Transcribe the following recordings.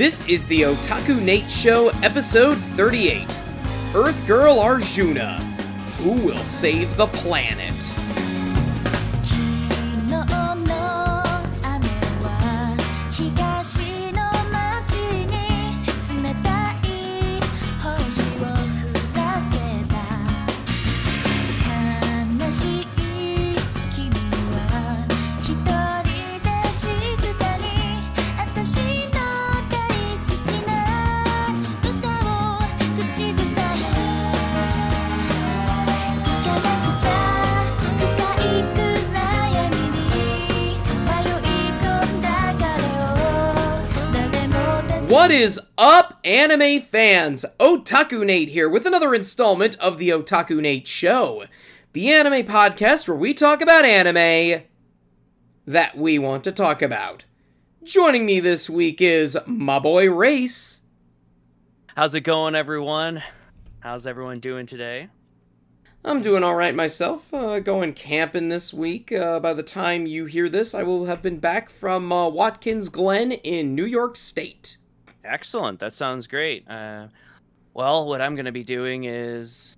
This is the Otaku Nate Show, episode 38 Earth Girl Arjuna. Who will save the planet? Up, anime fans? Otaku Nate here with another installment of the Otaku Nate Show, the anime podcast where we talk about anime that we want to talk about. Joining me this week is my boy Rayce. How's it going, everyone? How's everyone doing today? I'm doing all right myself. Uh, going camping this week. Uh, by the time you hear this, I will have been back from uh, Watkins Glen in New York State. Excellent. That sounds great. Uh, well, what I'm going to be doing is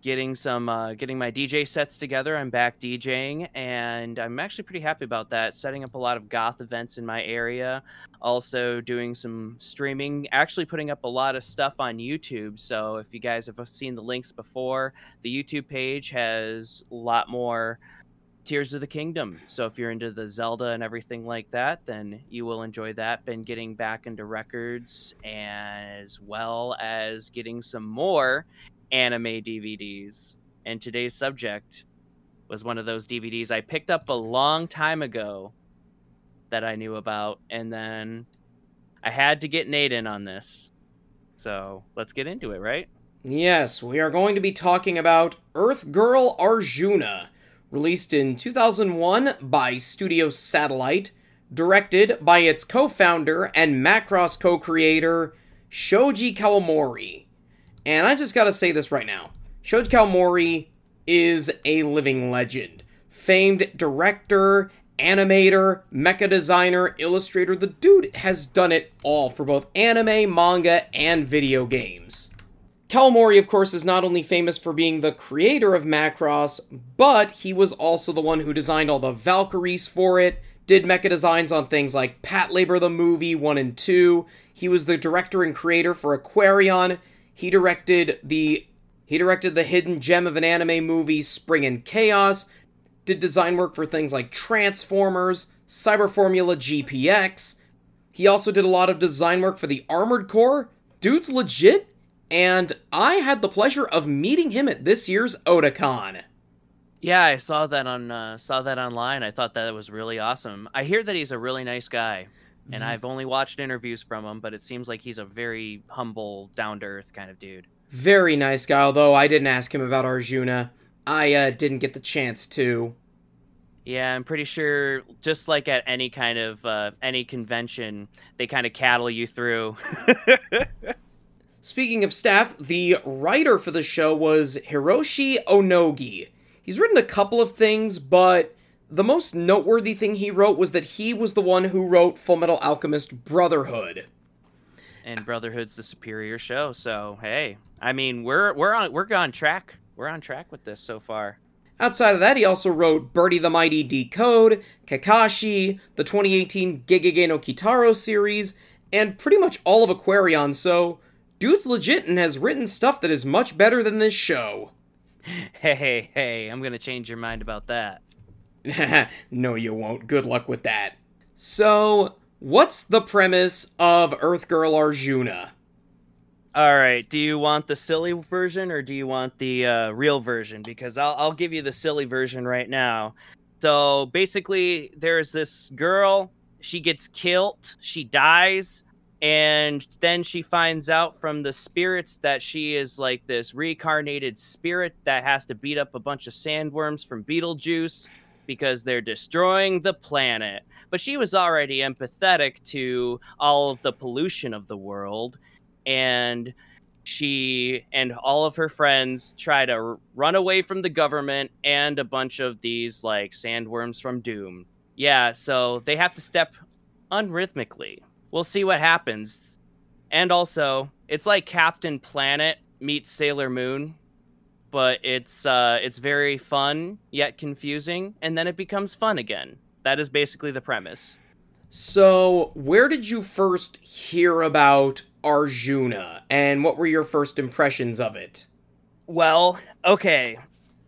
getting some, uh, getting my DJ sets together. I'm back DJing, and I'm actually pretty happy about that. Setting up a lot of goth events in my area. Also doing some streaming. Actually putting up a lot of stuff on YouTube. So if you guys have seen the links before, the YouTube page has a lot more Tears of the Kingdom. So if you're into the Zelda and everything like that, then you will enjoy that. Been getting back into records as well as getting some more anime DVDs. And today's subject was one of those DVDs I picked up a long time ago that I knew about, and then I had to get Nate in on this. So let's get into it, right? Yes, we are going to be talking about Earth Girl Arjuna, released in 2001 by Studio Satellite, directed by its co founder and Macross co creator, Shoji Kawamori. And I just gotta say this right now Shoji Kawamori is a living legend. Famed director, animator, mecha designer, illustrator, the dude has done it all for both anime, manga, and video games. Kawamori, of course, is not only famous for being the creator of Macross, but he was also the one who designed all the Valkyries for it, did mecha designs on things like Patlabor the movie 1 and 2. He was the director and creator for Aquarion. He directed the he directed the hidden gem of an anime movie Spring and Chaos, did design work for things like Transformers, Cyber Formula GPX. He also did a lot of design work for the Armored Core. Dude's legit, and I had the pleasure of meeting him at this year's Otakon. Yeah, I saw that on uh, saw that online. I thought that was really awesome. I hear that he's a really nice guy, and I've only watched interviews from him, but it seems like he's a very humble, down to earth kind of dude. Very nice guy, although I didn't ask him about Arjuna. I uh, didn't get the chance to. Yeah, I'm pretty sure. Just like at any kind of uh, any convention, they kind of cattle you through. Speaking of staff, the writer for the show was Hiroshi Onogi. He's written a couple of things, but the most noteworthy thing he wrote was that he was the one who wrote Fullmetal Alchemist Brotherhood. and Brotherhood's the superior show, so hey, I mean we're we're on we're on track. We're on track with this so far. Outside of that, he also wrote Birdie the Mighty Decode, Kakashi, the 2018 Gegege no Kitaro series, and pretty much all of Aquarion, so dude's legit and has written stuff that is much better than this show. Hey, hey, hey! I'm gonna change your mind about that. no, you won't. Good luck with that. So, what's the premise of Earth Girl Arjuna? All right. Do you want the silly version or do you want the uh, real version? Because I'll I'll give you the silly version right now. So basically, there's this girl. She gets killed. She dies, and then she finds out from the spirits that she is like this reincarnated spirit that has to beat up a bunch of sandworms from Beetlejuice because they're destroying the planet. But she was already empathetic to all of the pollution of the world. And she and all of her friends try to run away from the government and a bunch of these like sandworms from doom. Yeah so they have to step unrhythmically we'll see what happens. And also, it's like Captain Planet meets Sailor Moon, but it's uh it's very fun yet confusing, and then it becomes fun again. That is basically the premise. So, where did you first hear about Arjuna, and what were your first impressions of it? Well, okay.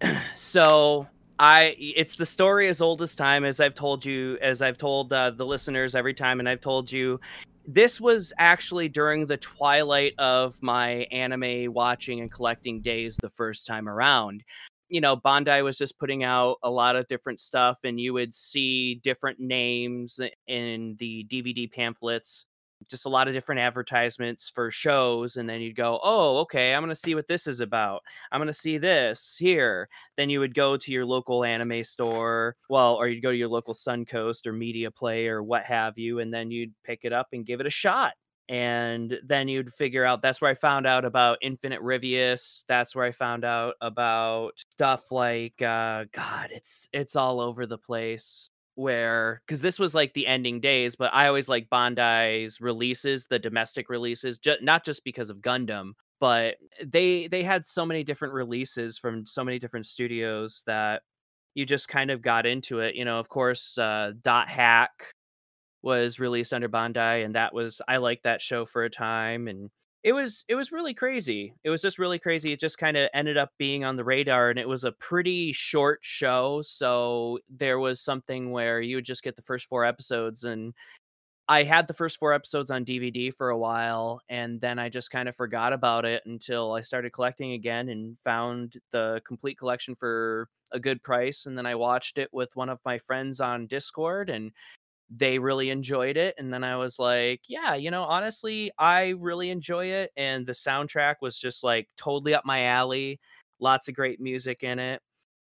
so I it's the story as old as time as I've told you as I've told uh, the listeners every time and I've told you this was actually during the twilight of my anime watching and collecting days the first time around. You know, Bandai was just putting out a lot of different stuff and you would see different names in the DVD pamphlets just a lot of different advertisements for shows and then you'd go oh okay i'm going to see what this is about. I'm going to see this here. Then you would go to your local anime store well or you'd go to your local suncoast or media play or what have you and then you'd pick it up and give it a shot. And then you'd figure out that's where I found out about Infinite Ryvius. That's where I found out about stuff like uh God, it's it's all over the place where because this was like the ending days, but I always like Bandai's releases, the domestic releases, ju- not just because of Gundam, but they they had so many different releases from so many different studios that you just kind of got into it. You know, of course, uh, Dot Hack was released under Bandai, and that was I liked that show for a time, and it was it was really crazy. It was just really crazy. It just kind of ended up being on the radar and it was a pretty short show, so there was something where you would just get the first 4 episodes and I had the first 4 episodes on DVD for a while and then I just kind of forgot about it until I started collecting again and found the complete collection for a good price and then I watched it with one of my friends on Discord and they really enjoyed it and then i was like yeah you know honestly i really enjoy it and the soundtrack was just like totally up my alley lots of great music in it.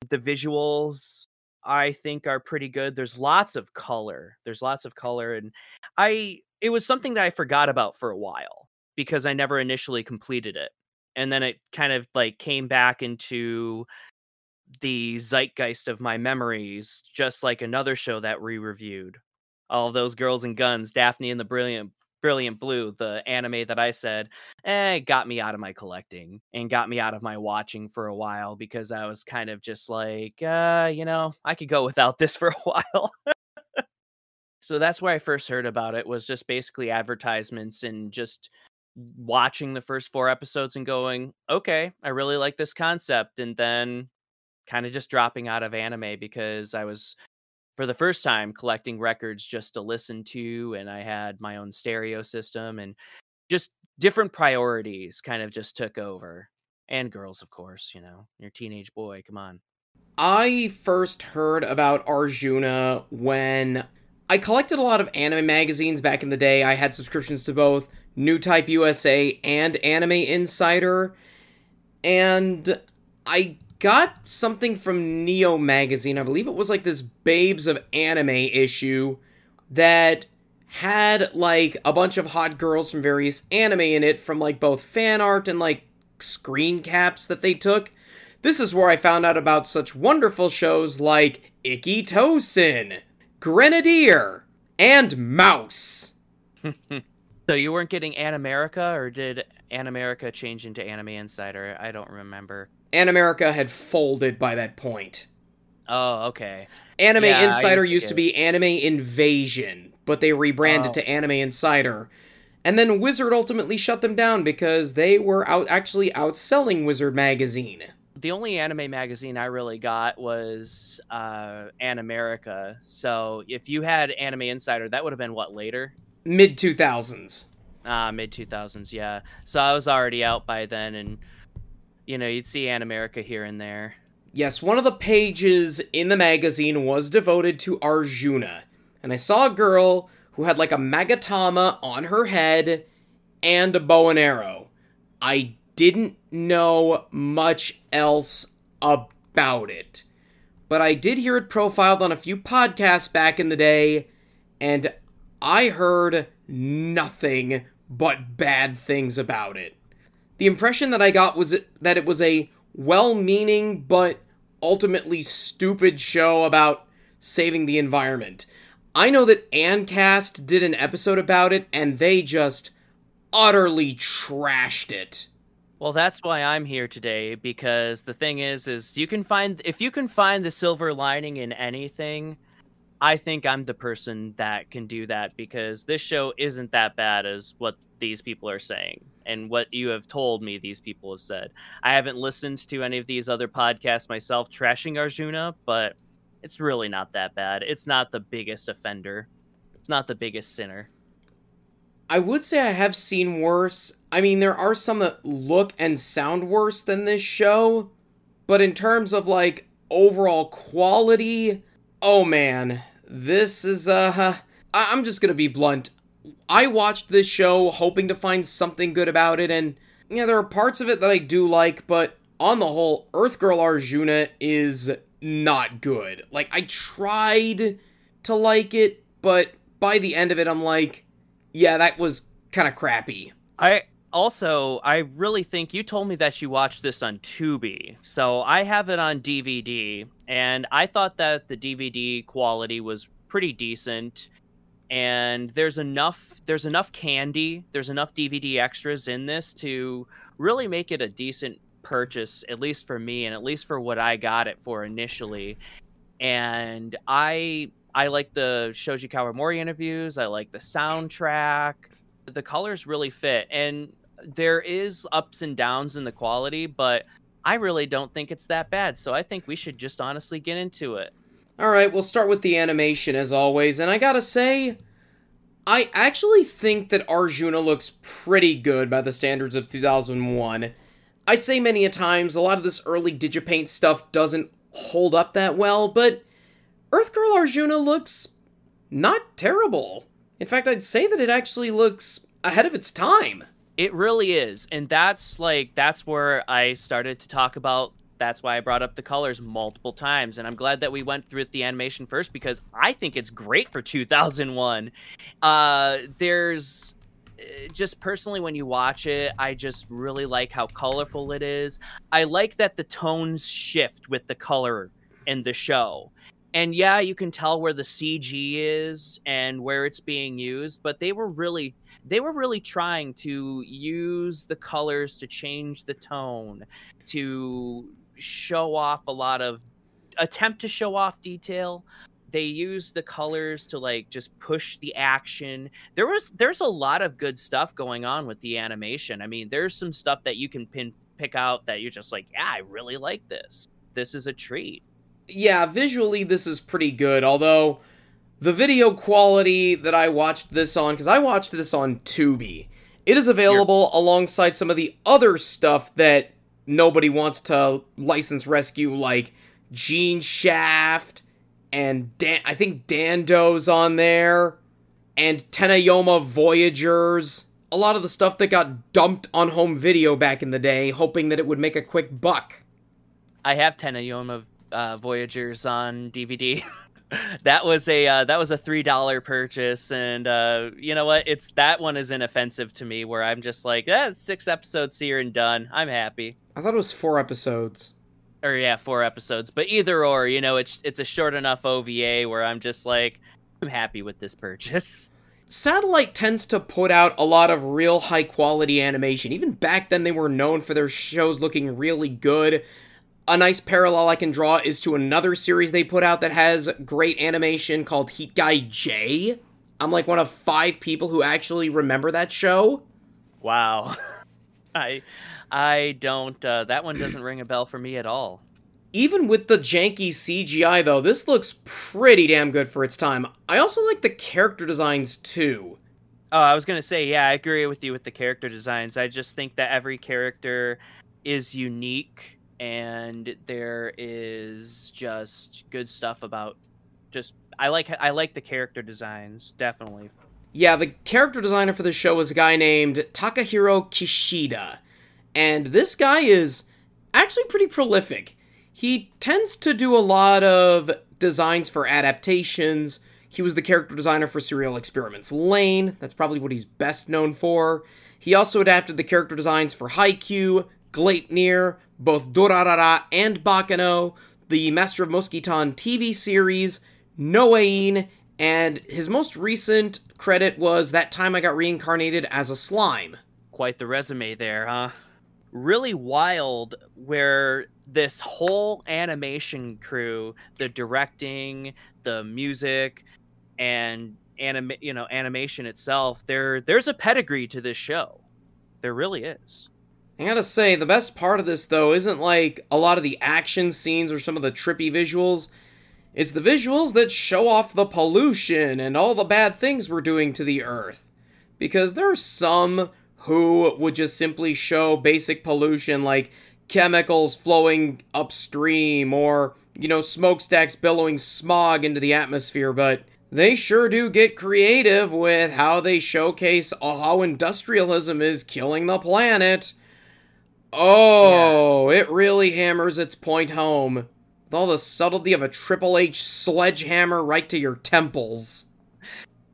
The visuals i think are pretty good there's lots of color there's lots of color and i it was something that i forgot about for a while because i never initially completed it and then it kind of like came back into the zeitgeist of my memories just like another show that we reviewed all those girls and guns, Daphne and the Brilliant Brilliant Blue, the anime that I said, eh, got me out of my collecting and got me out of my watching for a while because I was kind of just like, uh, you know, I could go without this for a while. so that's where I first heard about it was just basically advertisements and just watching the first four episodes and going, okay, I really like this concept. And then kind of just dropping out of anime because I was for the first time collecting records just to listen to and i had my own stereo system and just different priorities kind of just took over and girls of course you know your teenage boy come on I first heard about Arjuna when I collected a lot of anime magazines back in the day. I had subscriptions to both Newtype USA and Anime Insider. And I got something from Neo magazine. I believe it was like this Babes of Anime issue that had like a bunch of hot girls from various anime in it from like both fan art and like screen caps that they took. This is where I found out about such wonderful shows like Ikki Tousen, Grenadier, and Mouse. so you weren't getting Animerica or did Animerica change into Anime Insider? I don't remember. Animerica had folded by that point. Oh, okay. Anime Yeah, Insider used to used to be Anime Invasion, but they rebranded Oh. to Anime Insider. And then Wizard ultimately shut them down because they were out actually outselling Wizard magazine. The only anime magazine I really got was uh Animerica. So if you had Anime Insider, that would have been what later? Mid 2000s. Ah, mid 2000s, yeah. So I was already out by then and you know, you'd see Animerica here and there. Yes, one of the pages in the magazine was devoted to Arjuna. And I saw a girl who had like a Magatama on her head and a bow and arrow. I didn't know much else about it. But I did hear it profiled on a few podcasts back in the day, and I heard nothing but bad things about it. The impression that I got was that it was a well meaning but ultimately stupid show about saving the environment. I know that ANNCast did an episode about it, and they just utterly trashed it. Well, that's why I'm here today because the thing is is you can find if you can find the silver lining in anything, I think I'm the person that can do that because this show isn't that bad as what these people are saying and what you have told me these people have said. I haven't listened to any of these other podcasts myself trashing Arjuna, but it's really not that bad. It's not the biggest offender. It's not the biggest sinner. I would say I have seen worse. I mean, there are some that look and sound worse than this show, but in terms of like overall quality, oh man, this is uh I'm just going to be blunt. I watched this show hoping to find something good about it and yeah, there are parts of it that I do like, but on the whole, Earth Girl Arjuna is not good. Like I tried to like it, but by the end of it I'm like yeah, that was kind of crappy. I also I really think you told me that you watched this on Tubi. So I have it on DVD and I thought that the DVD quality was pretty decent and there's enough there's enough candy, there's enough DVD extras in this to really make it a decent purchase at least for me and at least for what I got it for initially. And I I like the Shoji Kawamori interviews. I like the soundtrack. The colors really fit, and there is ups and downs in the quality, but I really don't think it's that bad. So I think we should just honestly get into it. All right, we'll start with the animation as always, and I gotta say, I actually think that Arjuna looks pretty good by the standards of 2001. I say many a times, a lot of this early Digipaint stuff doesn't hold up that well, but Earth Girl Arjuna looks not terrible. In fact, I'd say that it actually looks ahead of its time. It really is. And that's like that's where I started to talk about that's why I brought up the colors multiple times and I'm glad that we went through the animation first because I think it's great for 2001. Uh there's uh, just personally when you watch it, I just really like how colorful it is. I like that the tones shift with the color in the show and yeah, you can tell where the CG is and where it's being used, but they were really they were really trying to use the colors to change the tone, to show off a lot of attempt to show off detail. They use the colors to like just push the action. There was there's a lot of good stuff going on with the animation. I mean, there's some stuff that you can pin pick out that you're just like, yeah, I really like this. This is a treat yeah, visually this is pretty good, although the video quality that I watched this on, because I watched this on Tubi, it is available alongside some of the other stuff that nobody wants to license rescue, like Gene Shaft, and Dan- I think Dando's on there, and Tenamonya Voyagers. A lot of the stuff that got dumped on home video back in the day, hoping that it would make a quick buck. I have Tenamonya uh, Voyagers on DVD. that was a uh, that was a three dollar purchase, and uh, you know what? It's that one is inoffensive to me. Where I'm just like, eh, six episodes here and done. I'm happy. I thought it was four episodes. Or yeah, four episodes. But either or, you know, it's it's a short enough OVA where I'm just like, I'm happy with this purchase. Satellite tends to put out a lot of real high quality animation. Even back then, they were known for their shows looking really good a nice parallel I can draw is to another series they put out that has great animation called Heat Guy J. I'm like one of five people who actually remember that show. Wow. I I don't uh, that one doesn't ring a bell for me at all. Even with the janky CGI though, this looks pretty damn good for its time. I also like the character designs too. Oh, I was going to say yeah, I agree with you with the character designs. I just think that every character is unique and there is just good stuff about just I like I like the character designs definitely. Yeah, the character designer for the show was a guy named Takahiro Kishida. And this guy is actually pretty prolific. He tends to do a lot of designs for adaptations. He was the character designer for Serial Experiments Lain. That's probably what he's best known for. He also adapted the character designs for Haikyuu, Gleipnir, both Durarara and Baccano, the Master of Mosquiton TV series, Noein, And his most recent credit was that time I got reincarnated as a slime. Quite the resume there, huh? Really wild where this whole animation crew, the directing, the music, and anima- you know, animation itself, there there's a pedigree to this show. There really is. I gotta say, the best part of this, though, isn't like a lot of the action scenes or some of the trippy visuals. It's the visuals that show off the pollution and all the bad things we're doing to the earth. Because there's some who would just simply show basic pollution like chemicals flowing upstream or, you know, smokestacks billowing smog into the atmosphere, but they sure do get creative with how they showcase how industrialism is killing the planet. Oh, it really hammers its point home. With all the subtlety of a Triple H sledgehammer right to your temples.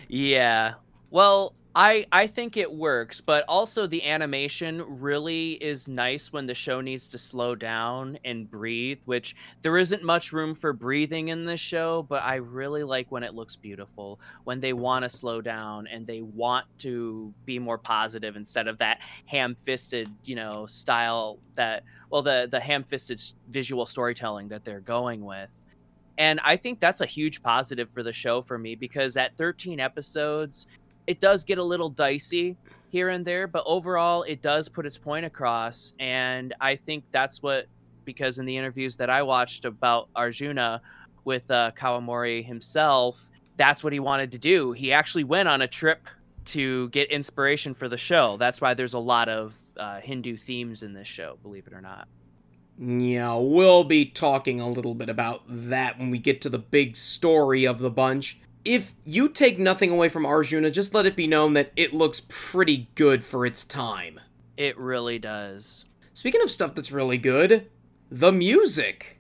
Yeah. Well, I I think it works, but also the animation really is nice when the show needs to slow down and breathe, which there isn't much room for breathing in this show, but I really like when it looks beautiful, when they want to slow down and they want to be more positive instead of that ham-fisted, you know, style that well the the ham-fisted visual storytelling that they're going with. And I think that's a huge positive for the show for me because at 13 episodes, it does get a little dicey here and there, but overall, it does put its point across. And I think that's what, because in the interviews that I watched about Arjuna with uh, Kawamori himself, that's what he wanted to do. He actually went on a trip to get inspiration for the show. That's why there's a lot of uh, Hindu themes in this show, believe it or not. Yeah, we'll be talking a little bit about that when we get to the big story of the bunch. If you take nothing away from Arjuna, just let it be known that it looks pretty good for its time. It really does. Speaking of stuff that's really good, the music.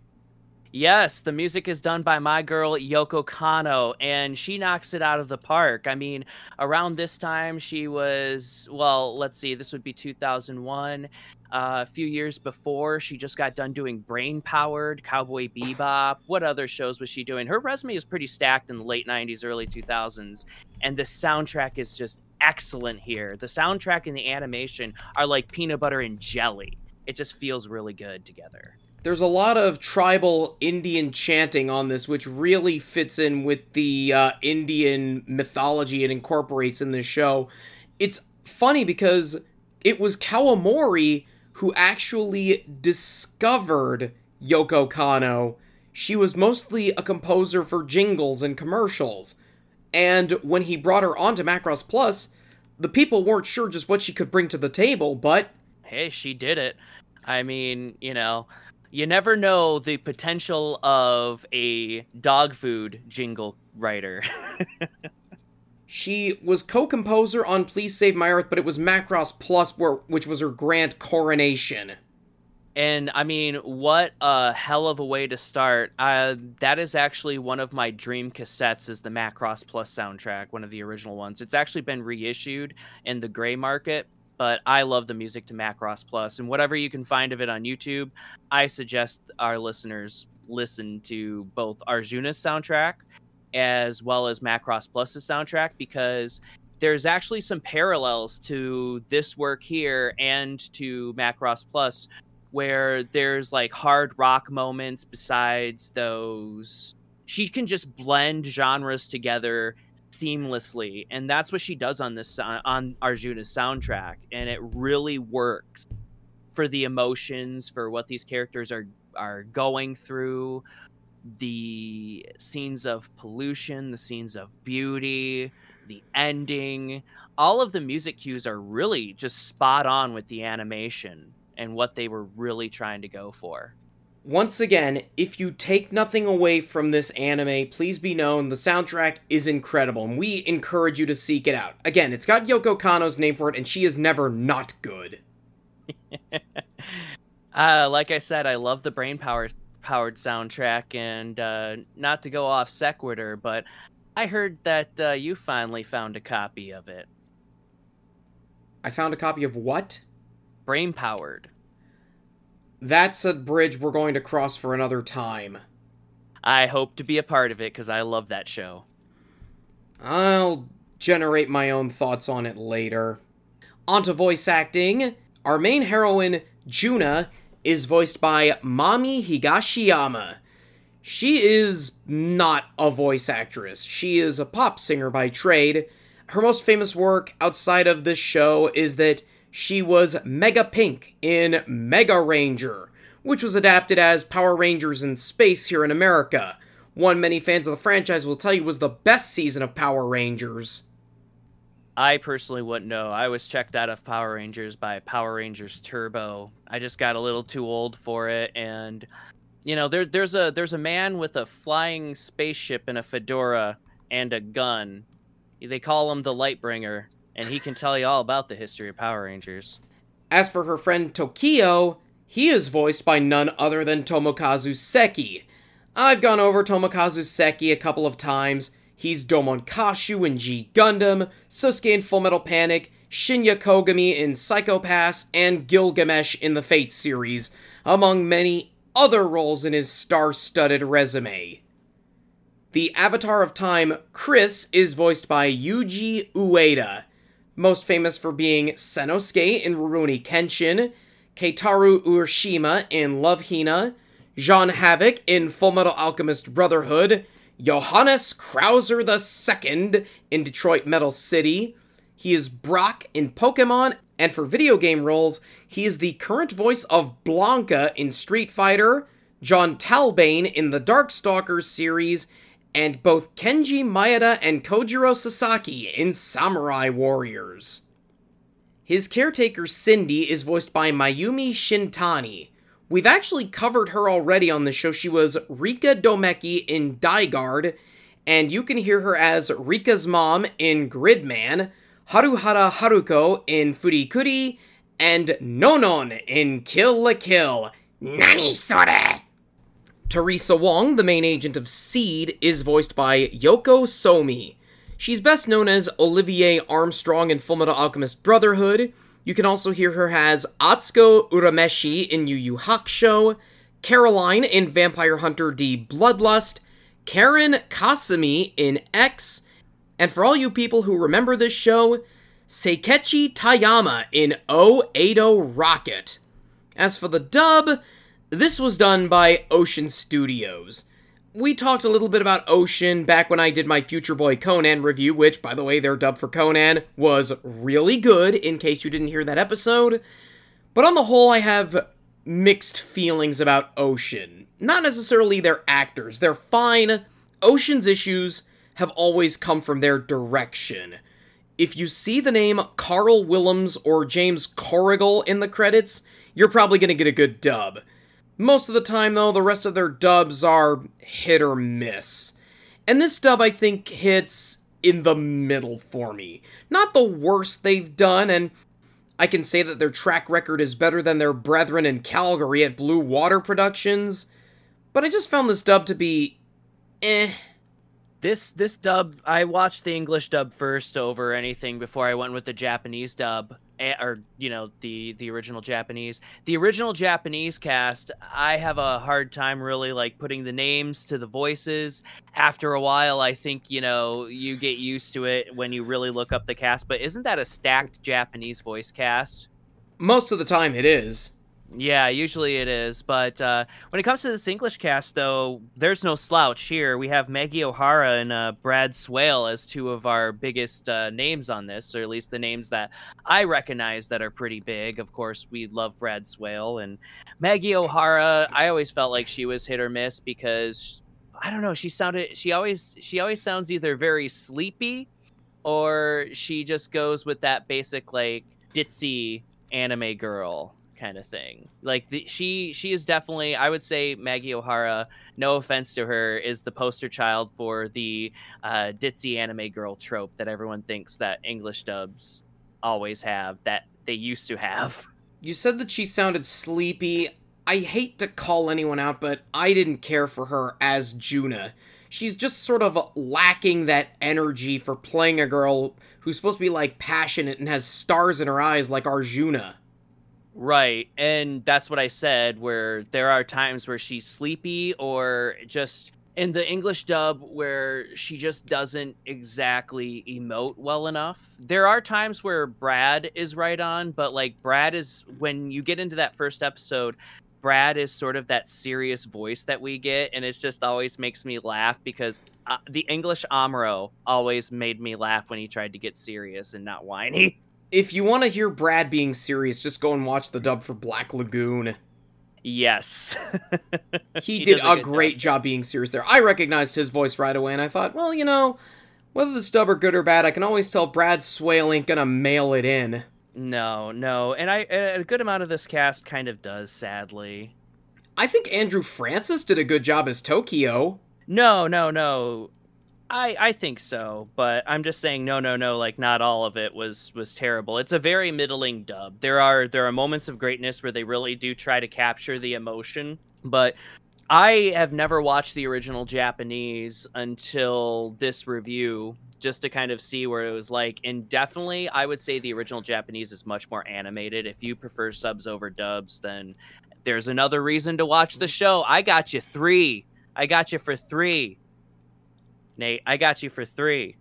Yes, the music is done by my girl Yoko Kanno, and she knocks it out of the park. I mean, around this time, she was, well, let's see, this would be 2001. Uh, a few years before, she just got done doing Brain Powered, Cowboy Bebop. What other shows was she doing? Her resume is pretty stacked in the late 90s, early 2000s, and the soundtrack is just excellent here. The soundtrack and the animation are like peanut butter and jelly. It just feels really good together. There's a lot of tribal Indian chanting on this, which really fits in with the uh, Indian mythology it incorporates in this show. It's funny because it was Kawamori who actually discovered Yoko Kanno. She was mostly a composer for jingles and commercials. And when he brought her onto Macross Plus, the people weren't sure just what she could bring to the table, but hey, she did it. I mean, you know, you never know the potential of a dog food jingle writer. She was co-composer on Please Save My Earth, but it was Macross Plus, where, which was her grand coronation. and I mean, what a hell of a way to start. Uh, that is actually one of my dream cassettes is the Macross Plus soundtrack, one of the original ones. It's actually been reissued in the gray market, but I love the music to Macross Plus and whatever you can find of it on YouTube, I suggest our listeners listen to both Arjuna's soundtrack as well as Macross Plus's soundtrack because there's actually some parallels to this work here and to Macross Plus where there's like hard rock moments besides those. She can just blend genres together seamlessly and that's what she does on this on Arjuna's soundtrack and it really works for the emotions for what these characters are are going through the scenes of pollution the scenes of beauty the ending. All of the music cues are really just spot on with the animation and what they were really trying to go for Once again, if you take nothing away from this anime, please be known the soundtrack is incredible, and we encourage you to seek it out. Again, it's got Yoko Kanno's name for it, and she is never not good. uh, like I said, I love the brain power powered soundtrack, and uh, not to go off sequitur, but I heard that uh, you finally found a copy of it, I found a copy of what? brain powered. That's a bridge we're going to cross for another time. I hope to be a part of it because I love that show. I'll generate my own thoughts on it later. On to voice acting. Our main heroine, Juna, is voiced by Mami Higashiyama. She is not a voice actress. She is a pop singer by trade. Her most famous work outside of this show is that she was Mega Pink in Mega Ranger, which was adapted as Power Rangers in Space here in America. One many fans of the franchise will tell you was the best season of Power Rangers. I personally wouldn't know. I was checked out of Power Rangers by Power Rangers Turbo. I just got a little too old for it, and you know, there, there's a there's a man with a flying spaceship and a fedora and a gun. They call him the Lightbringer, and he can tell you all about the history of Power Rangers. As for her friend Tokio, he is voiced by none other than Tomokazu Seki. I've gone over Tomokazu Seki a couple of times. He's Domon Kashu in G Gundam, Sosuke in Full Metal Panic, Shinya Kogami in Psycho-Pass, and Gilgamesh in the Fate series, among many other roles in his star-studded resume. The Avatar of Time, Chris, is voiced by Yuji Ueda, most famous for being Sanosuke in Rurouni Kenshin, Keitaru Urashima in Love Hina, Jean Havoc in Fullmetal Alchemist Brotherhood, Johannes Krauser II in Detroit Metal City. He is Brock in Pokemon, and for video game roles, he is the current voice of Blanka in Street Fighter, Jon Talbain in the Darkstalkers series, and both Keiji Maeda and Kojiro Sasaki in Samurai Warriors. His caretaker Cindy is voiced by Mayumi Shintani. We've actually covered her already on the show. She was Rika Domeki in Dai-Guard, and you can hear her as Rika's mom in Gridman, Haruhara Haruko in Furikuri, and Nonon in Kill la Kill. Nani sore! Teresa Wong, the main agent of SEED, is voiced by Yoko Soumi. She's best known as Olivier Armstrong in Fullmetal Alchemist Brotherhood. You can also hear her as Atsuko Urameshi in Yu Yu Hakusho, Caroline in Vampire Hunter D Bloodlust, Karen Kasumi in X, and for all you people who remember this show, Seikechi Tayama in O80 Rocket. As for the dub, this was done by Ocean Studios. We talked a little bit about Ocean back when I did my Future Boy Conan review, which, by the way, their dub for Conan was really good, in case you didn't hear that episode. But on the whole, I have mixed feelings about Ocean. Not necessarily their actors, they're fine. Ocean's issues have always come from their direction. If you see the name Karl Willems or James Corrigal in the credits, you're probably gonna get a good dub. Most of the time, though, the rest of their dubs are hit or miss. And this dub, I think, hits in the middle for me. Not the worst they've done, and I can say that their track record is better than their brethren in Calgary at Blue Water Productions, but I just found this dub to be eh. This this dub, I watched the English dub first over anything before I went with the Japanese dub, Eh, or you know the the original Japanese. The original Japanese cast, I have a hard time really like putting the names to the voices. After a while, I think you know you get used to it when you really look up the cast. But isn't that a stacked Japanese voice cast? Most of the time it is. Yeah, usually it is. But uh, when it comes to this English cast, though, there's no slouch here. We have Maggie O'Hara and uh, Brad Swaile as two of our biggest uh, names on this, or at least the names that I recognize that are pretty big. Of course, we love Brad Swaile and Maggie O'Hara. I always felt like she was hit or miss because I don't know. She sounded. She always. She always sounds either very sleepy, or she just goes with that basic like ditzy anime girl kind of thing. Like the, she she is definitely I would say Maggie O'Hara, no offense to her, is the poster child for the uh, ditzy anime girl trope that everyone thinks that English dubs always have that they used to have. You said that she sounded sleepy. I hate to call anyone out, but I didn't care for her as Juna. She's just sort of lacking that energy for playing a girl who's supposed to be like passionate and has stars in her eyes like Arjuna. Right. And that's what I said, where there are times where she's sleepy or just in the English dub where she just doesn't exactly emote well enough. There are times where Brad is right on, but like Brad is when you get into that first episode, Brad is sort of that serious voice that we get, and it just always makes me laugh because uh, the English Amuro always made me laugh when he tried to get serious and not whiny. If you want to hear Brad being serious, just go and watch the dub for Black Lagoon. Yes, He, He did a a, great job. being serious there. I recognized his voice right away, and I thought, well, you know, whether this dub are good or bad, I can always tell Brad Swaile ain't gonna mail it in. No, no, and I a good amount of this cast kind of does, sadly. I think Andrew Francis did a good job as Tokio. No, no, no. I I think so, but I'm just saying no, no, no. Like not all of it was was terrible. It's a very middling dub. There are there are moments of greatness where they really do try to capture the emotion, but I have never watched the original Japanese until this review just to kind of see where it was like and definitely I would say the original Japanese is much more animated. If you prefer subs over dubs, then there's another reason to watch the mm. show. I got you 3. I got you for 3. Nate, I got you for 3.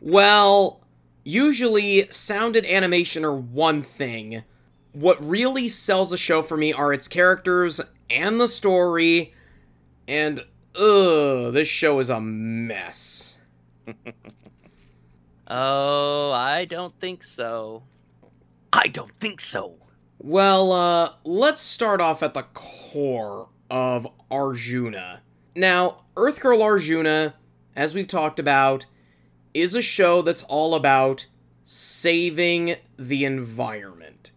Well, usually sound and animation are one thing. What really sells a show for me are its characters and the story, and ugh, this show is a mess. Oh, I don't think so. I don't think so. Well, uh, let's start off at the core of Arjuna. Now, Earth Girl Arjuna, as we've talked about, is a show that's all about saving the environment.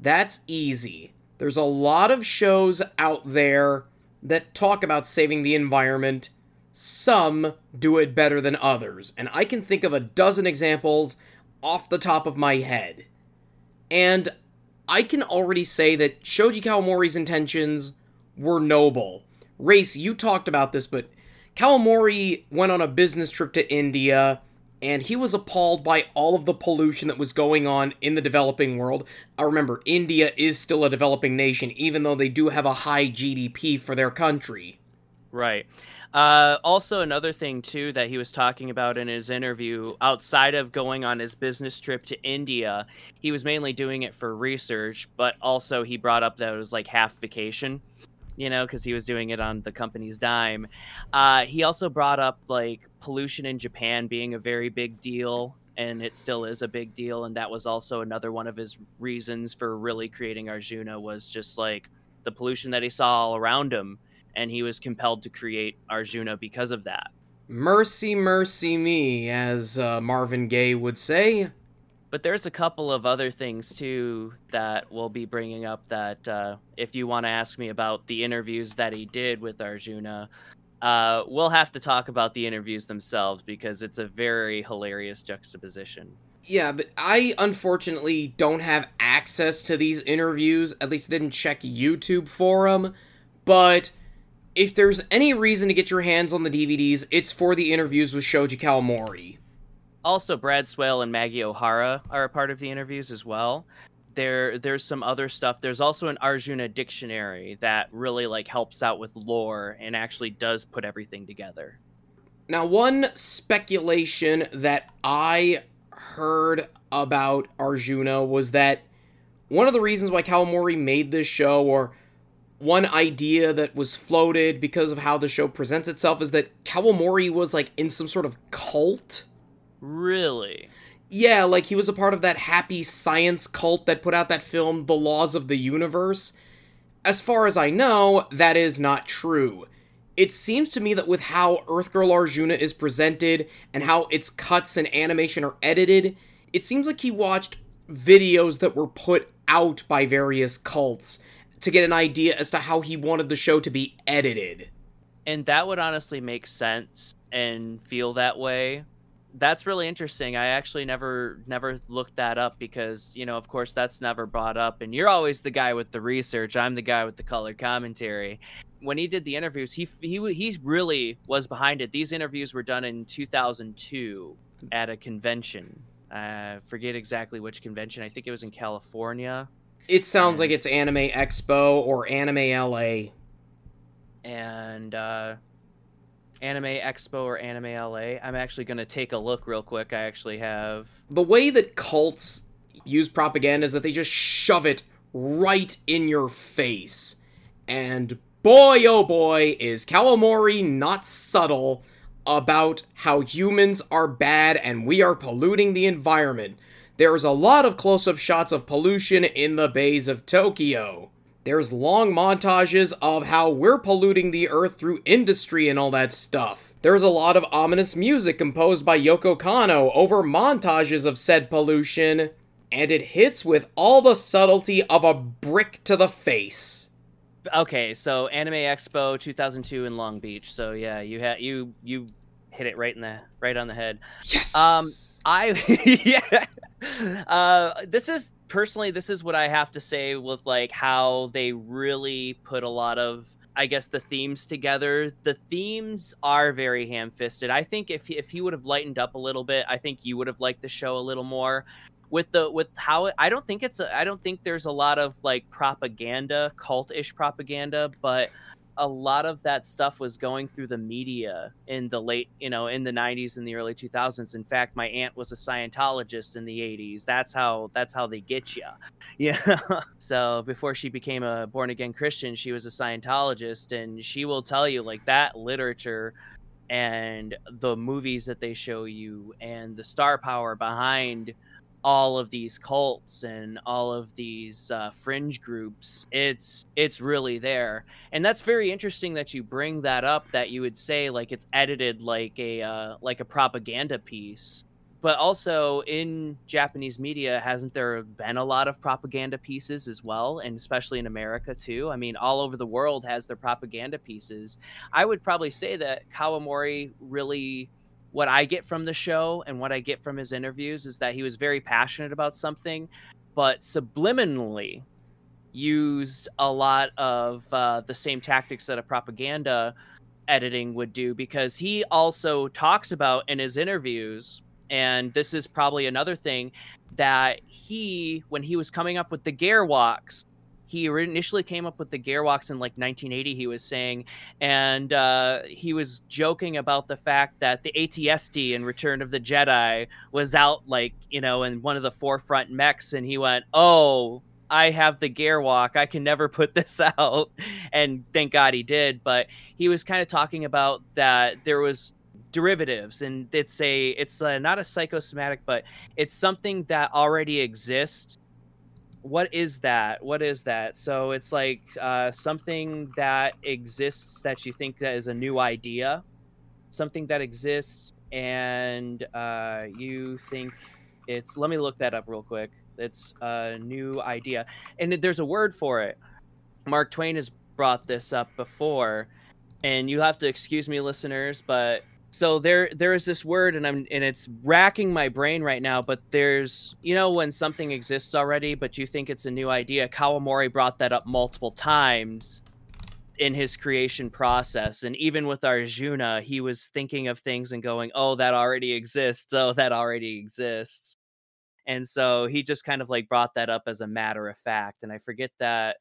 That's easy. There's a lot of shows out there that talk about saving the environment. Some do it better than others, and I can think of a dozen examples off the top of my head. And I can already say that Shoji Kawamori's intentions were noble. Rayce, you talked about this, but Kawamori went on a business trip to India and he was appalled by all of the pollution that was going on in the developing world. I remember, India is still a developing nation, even though they do have a high GDP for their country. Right. Uh, also, another thing too that he was talking about in his interview, outside of going on his business trip to India, he was mainly doing it for research, but also he brought up that it was like half vacation, you know, because he was doing it on the company's dime. Uh, he also brought up like pollution in Japan being a very big deal, and it still is a big deal, and that was also another one of his reasons for really creating Arjuna was just like the pollution that he saw all around him and he was compelled to create Arjuna because of that. Mercy, mercy me, as uh, Marvin Gaye would say. But there's a couple of other things too that we'll be bringing up that uh, if you want to ask me about the interviews that he did with Arjuna, uh, we'll have to talk about the interviews themselves because it's a very hilarious juxtaposition. Yeah, but I unfortunately don't have access to these interviews. At least I didn't check YouTube for them. But if there's any reason to get your hands on the DVDs, it's for the interviews with Shoji Kawamori. Also, Brad Swaile and Maggie O'Hara are a part of the interviews as well. There, there's some other stuff. There's also an Arjuna dictionary that really like helps out with lore and actually does put everything together. Now, one speculation that I heard about Arjuna was that one of the reasons why Kawamori made this show, or one idea that was floated because of how the show presents itself, is that Kawamori was like in some sort of cult. Really? Yeah, like he was a part of that happy science cult that put out that film, The Laws of the Universe. As far as I know, that is not true. It seems to me that with how Earth Girl Arjuna is presented and how its cuts and animation are edited, it seems like he watched videos that were put out by various cults to get an idea as to how he wanted the show to be edited. And that would honestly make sense and feel that way. That's really interesting. I actually never never looked that up because, you know, of course that's never brought up and you're always the guy with the research. I'm the guy with the color commentary. When he did the interviews, he he he really was behind it. These interviews were done in 2002 at a convention. I forget exactly which convention. I think it was in California. It sounds like it's Anime Expo or Anime LA. and uh Anime Expo or Anime LA. I'm actually going to take a look real quick. I actually have. The way that cults use propaganda is that they just shove it right in your face. And boy, oh boy, is Kawamori not subtle about how humans are bad and we are polluting the environment. There's a lot of close up shots of pollution in the bays of Tokyo. There's long montages of how we're polluting the earth through industry and all that stuff. There's a lot of ominous music composed by Yoko Kanno over montages of said pollution, and it hits with all the subtlety of a brick to the face. Okay, so Anime Expo 2002 in Long Beach. So yeah, you had you you hit it right in the right on the head. Yes. Um, I yeah. Uh, this is personally, this is what I have to say with like how they really put a lot of, I guess, the themes together. The themes are very ham-fisted. I think if if he would have lightened up a little bit, I think you would have liked the show a little more. With the with how it, I don't think it's a, I don't think there's a lot of like propaganda, cult-ish propaganda, but a lot of that stuff was going through the media in the late, you know, in the 90s and the early 2000s. In fact, my aunt was a Scientologist in the 80s. That's how that's how they get you. Yeah. so before she became a born again Christian, she was a Scientologist and she will tell you like that literature and the movies that they show you and the star power behind all of these cults and all of these uh, fringe groups it's it's really there. And that's very interesting that you bring that up that you would say like it's edited like a uh, like a propaganda piece. But also in japanese media hasn't there been a lot of propaganda pieces as well? And especially in america too? I mean all over the world has their propaganda pieces. I would probably say that kawamori really what I get from the show and what I get from his interviews is that he was very passionate about something, but subliminally used a lot of uh, the same tactics that a propaganda editing would do because he also talks about in his interviews and this is probably another thing that he when he was coming up with the gear Gerwalks he initially came up with the Gerwalks in like 1980 he was saying and uh, he was joking about the fact that the ATST in Return of the Jedi was out like you know in one of the forefront mechs and he went oh I have the Gerwalk I can never put this out. And thank God he did but he was kind of talking about that there was derivatives and it's a it's a, not a psychosomatic but it's something that already exists what is that? What is that? So it's like uh, something that exists that you think that is a new idea. Something that exists and uh, you think it's let me look that up real quick. It's a new idea. And there's a word for it. Mark twain has brought this up before and you have to excuse me listeners but so there there is this word and i'm and it's racking my brain right now but there's you know when something exists already but you think it's a new idea kawamori brought that up multiple times in his creation process and even with arjuna he was thinking of things and going oh that already exists. Oh that already exists. And so he just kind of like brought that up as a matter of fact and i forget that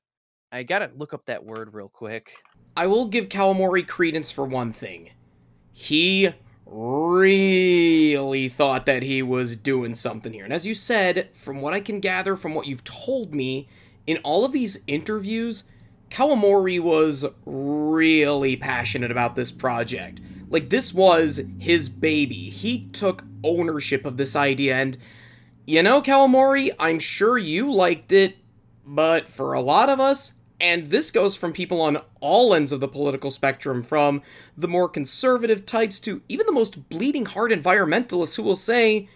i gotta look up that word real quick. I will give Kawamori credence for one thing. He really thought that he was doing something here. And as you said, from what I can gather from what you've told me, in all of these interviews, Kawamori was really passionate about this project. Like, this was his baby. He took ownership of this idea, and you know, Kawamori, I'm sure you liked it, but for a lot of us, and this goes from people on all ends of the political spectrum, from the more conservative types to even the most bleeding heart environmentalists who will say,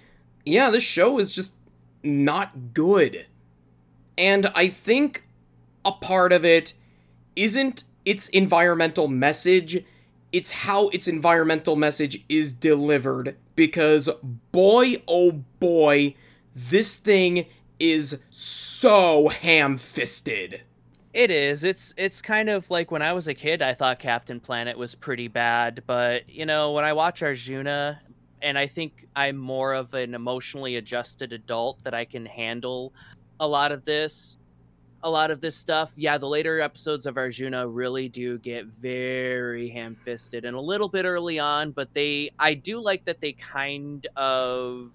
yeah, this show is just not good. And I think a part of it isn't its environmental message, it's how its environmental message is delivered. Because boy, oh boy, this thing is so ham fisted. It is. It's it's kind of like when I was a kid, I thought Captain Planet was pretty bad, but you know, when I watch Arjuna, and I think I'm more of an emotionally adjusted adult that I can handle a lot of this. a lot of this stuff. Yeah, the later episodes of Arjuna really do get very ham-fisted and a little bit early on, but they I do like that they kind of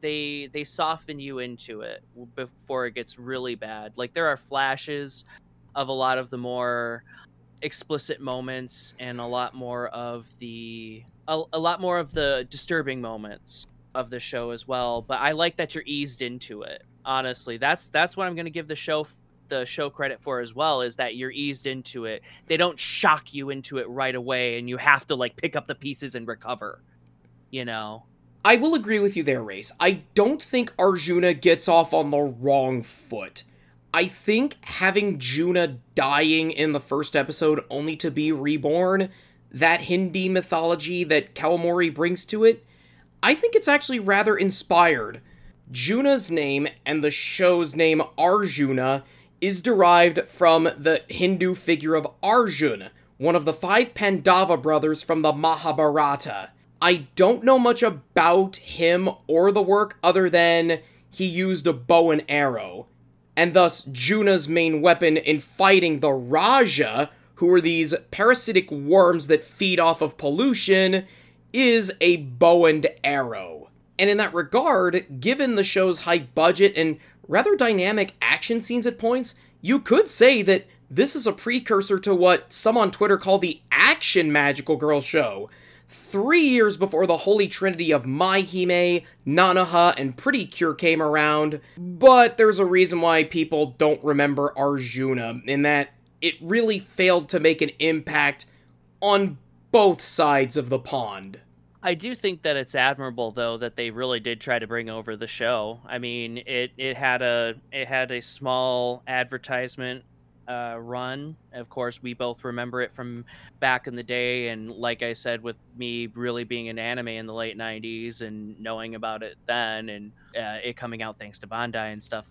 they they soften you into it before it gets really bad. Like there are flashes of a lot of the more explicit moments and a lot more of the a, a lot more of the disturbing moments of the show as well but i like that you're eased into it honestly that's that's what i'm going to give the show the show credit for as well is that you're eased into it they don't shock you into it right away and you have to like pick up the pieces and recover you know I will agree with you there, Rayce. I don't think Arjuna gets off on the wrong foot. I think having Juna dying in the first episode only to be reborn, that Hindi mythology that Kawamori brings to it, I think it's actually rather inspired. Juna's name and the show's name Arjuna is derived from the Hindu figure of Arjun, one of the five Pandava brothers from the Mahabharata. I don't know much about him or the work other than he used a bow and arrow. And thus, Juna's main weapon in fighting the Raja, who are these parasitic worms that feed off of pollution, is a bow and arrow. And in that regard, given the show's high budget and rather dynamic action scenes at points, you could say that this is a precursor to what some on Twitter call the Action Magical Girl show, three years before the holy trinity of Mai-HiME, Nanoha, and Pretty Cure came around, but there's a reason why people don't remember Arjuna, in that it really failed to make an impact on both sides of the pond. I do think that it's admirable though that they really did try to bring over the show. I mean, it it had a it had a small advertisement uh, run. Of course, we both remember it from back in the day, and like I said, with me really being an anime in the late '90s and knowing about it then, and uh, it coming out thanks to Bandai and stuff.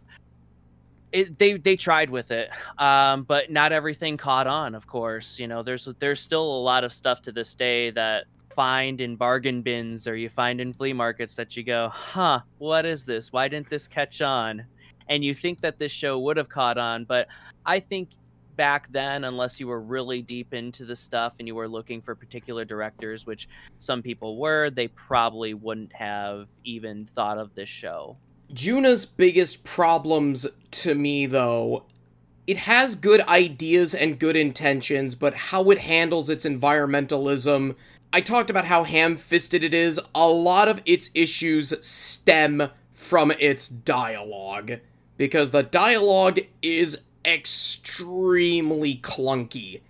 It, they they tried with it, um, but not everything caught on. Of course, you know there's there's still a lot of stuff to this day that find in bargain bins or you find in flea markets that you go, huh, what is this? Why didn't this catch on? And you think that this show would have caught on, but I think back then, unless you were really deep into the stuff and you were looking for particular directors, which some people were, they probably wouldn't have even thought of this show. Juna's biggest problems to me, though, it has good ideas and good intentions, but how it handles its environmentalism. I talked about how ham fisted it is. A lot of its issues stem from its dialogue, because the dialogue is extremely clunky.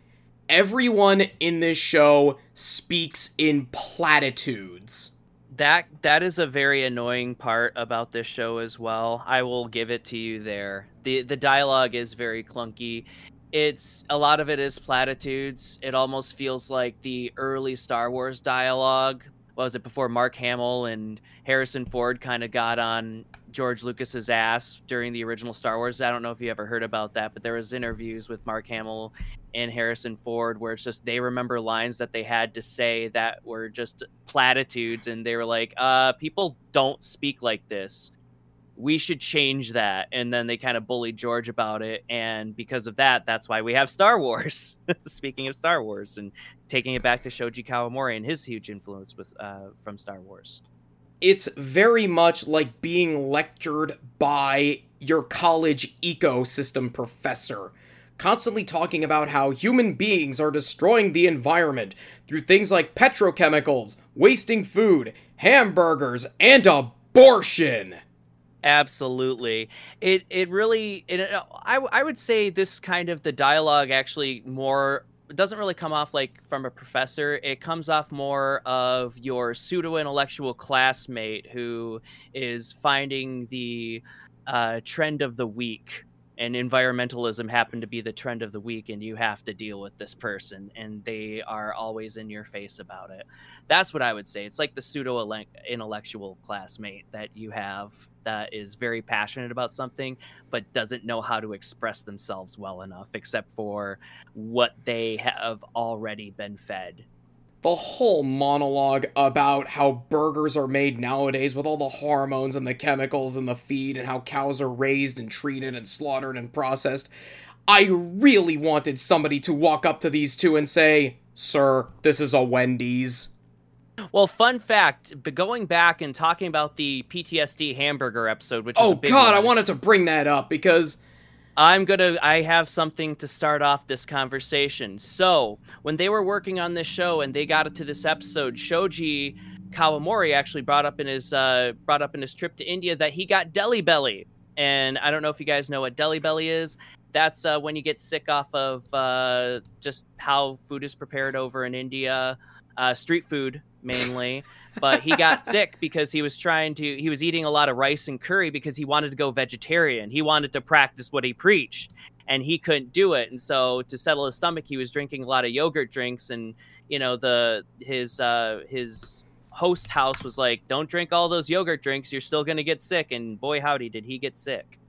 Everyone in this show speaks in platitudes. That that is a very annoying part about this show as well. I will give it to you there. The the dialogue is very clunky. It's a lot of it is platitudes. It almost feels like the early Star Wars dialogue. Was it before Mark Hamill and Harrison Ford kind of got on George Lucas's ass during the original Star Wars. I don't know if you ever heard about that, but there was interviews with Mark Hamill and Harrison Ford where it's just they remember lines that they had to say that were just platitudes and they were like, uh, people don't speak like this. We should change that. And then they kind of bullied George about it. And because of that, that's why we have Star Wars. Speaking of Star Wars and taking it back to Shoji Kawamori and his huge influence with uh, from Star Wars it's very much like being lectured by your college ecosystem professor, constantly talking about how human beings are destroying the environment through things like petrochemicals, wasting food, hamburgers, and abortion. Absolutely. It it really it, I I would say this kind of the dialogue actually more doesn't really come off like from a professor. It comes off more of your pseudo intellectual classmate who is finding the uh, trend of the week and environmentalism happened to be the trend of the week and you have to deal with this person and they are always in your face about it. That's what i would say. It's like the pseudo intellectual classmate that you have that is very passionate about something but doesn't know how to express themselves well enough except for what they have already been fed the whole monologue about how burgers are made nowadays with all the hormones and the chemicals and the feed and how cows are raised and treated and slaughtered and processed. I really wanted somebody to walk up to these two and say, Sir, this is a Wendy's. Well, fun fact, going back and talking about the PTSD hamburger episode, which is Oh god, I wanted to bring that up because I'm gonna. I have something to start off this conversation. So, when they were working on this show and they got it to this episode, Shoji Kawamori actually brought up in his uh, brought up in his trip to India that he got deli belly, and I don't know if you guys know what deli belly is. That's uh, when you get sick off of uh, just how food is prepared over in India, uh, street food mainly. But he got sick because he was trying to. He was eating a lot of rice and curry because he wanted to go vegetarian. He wanted to practice what he preached, and he couldn't do it. And so to settle his stomach, he was drinking a lot of yogurt drinks. And you know the his uh, his host house was like, "Don't drink all those yogurt drinks. You're still gonna get sick." And boy, howdy, did he get sick.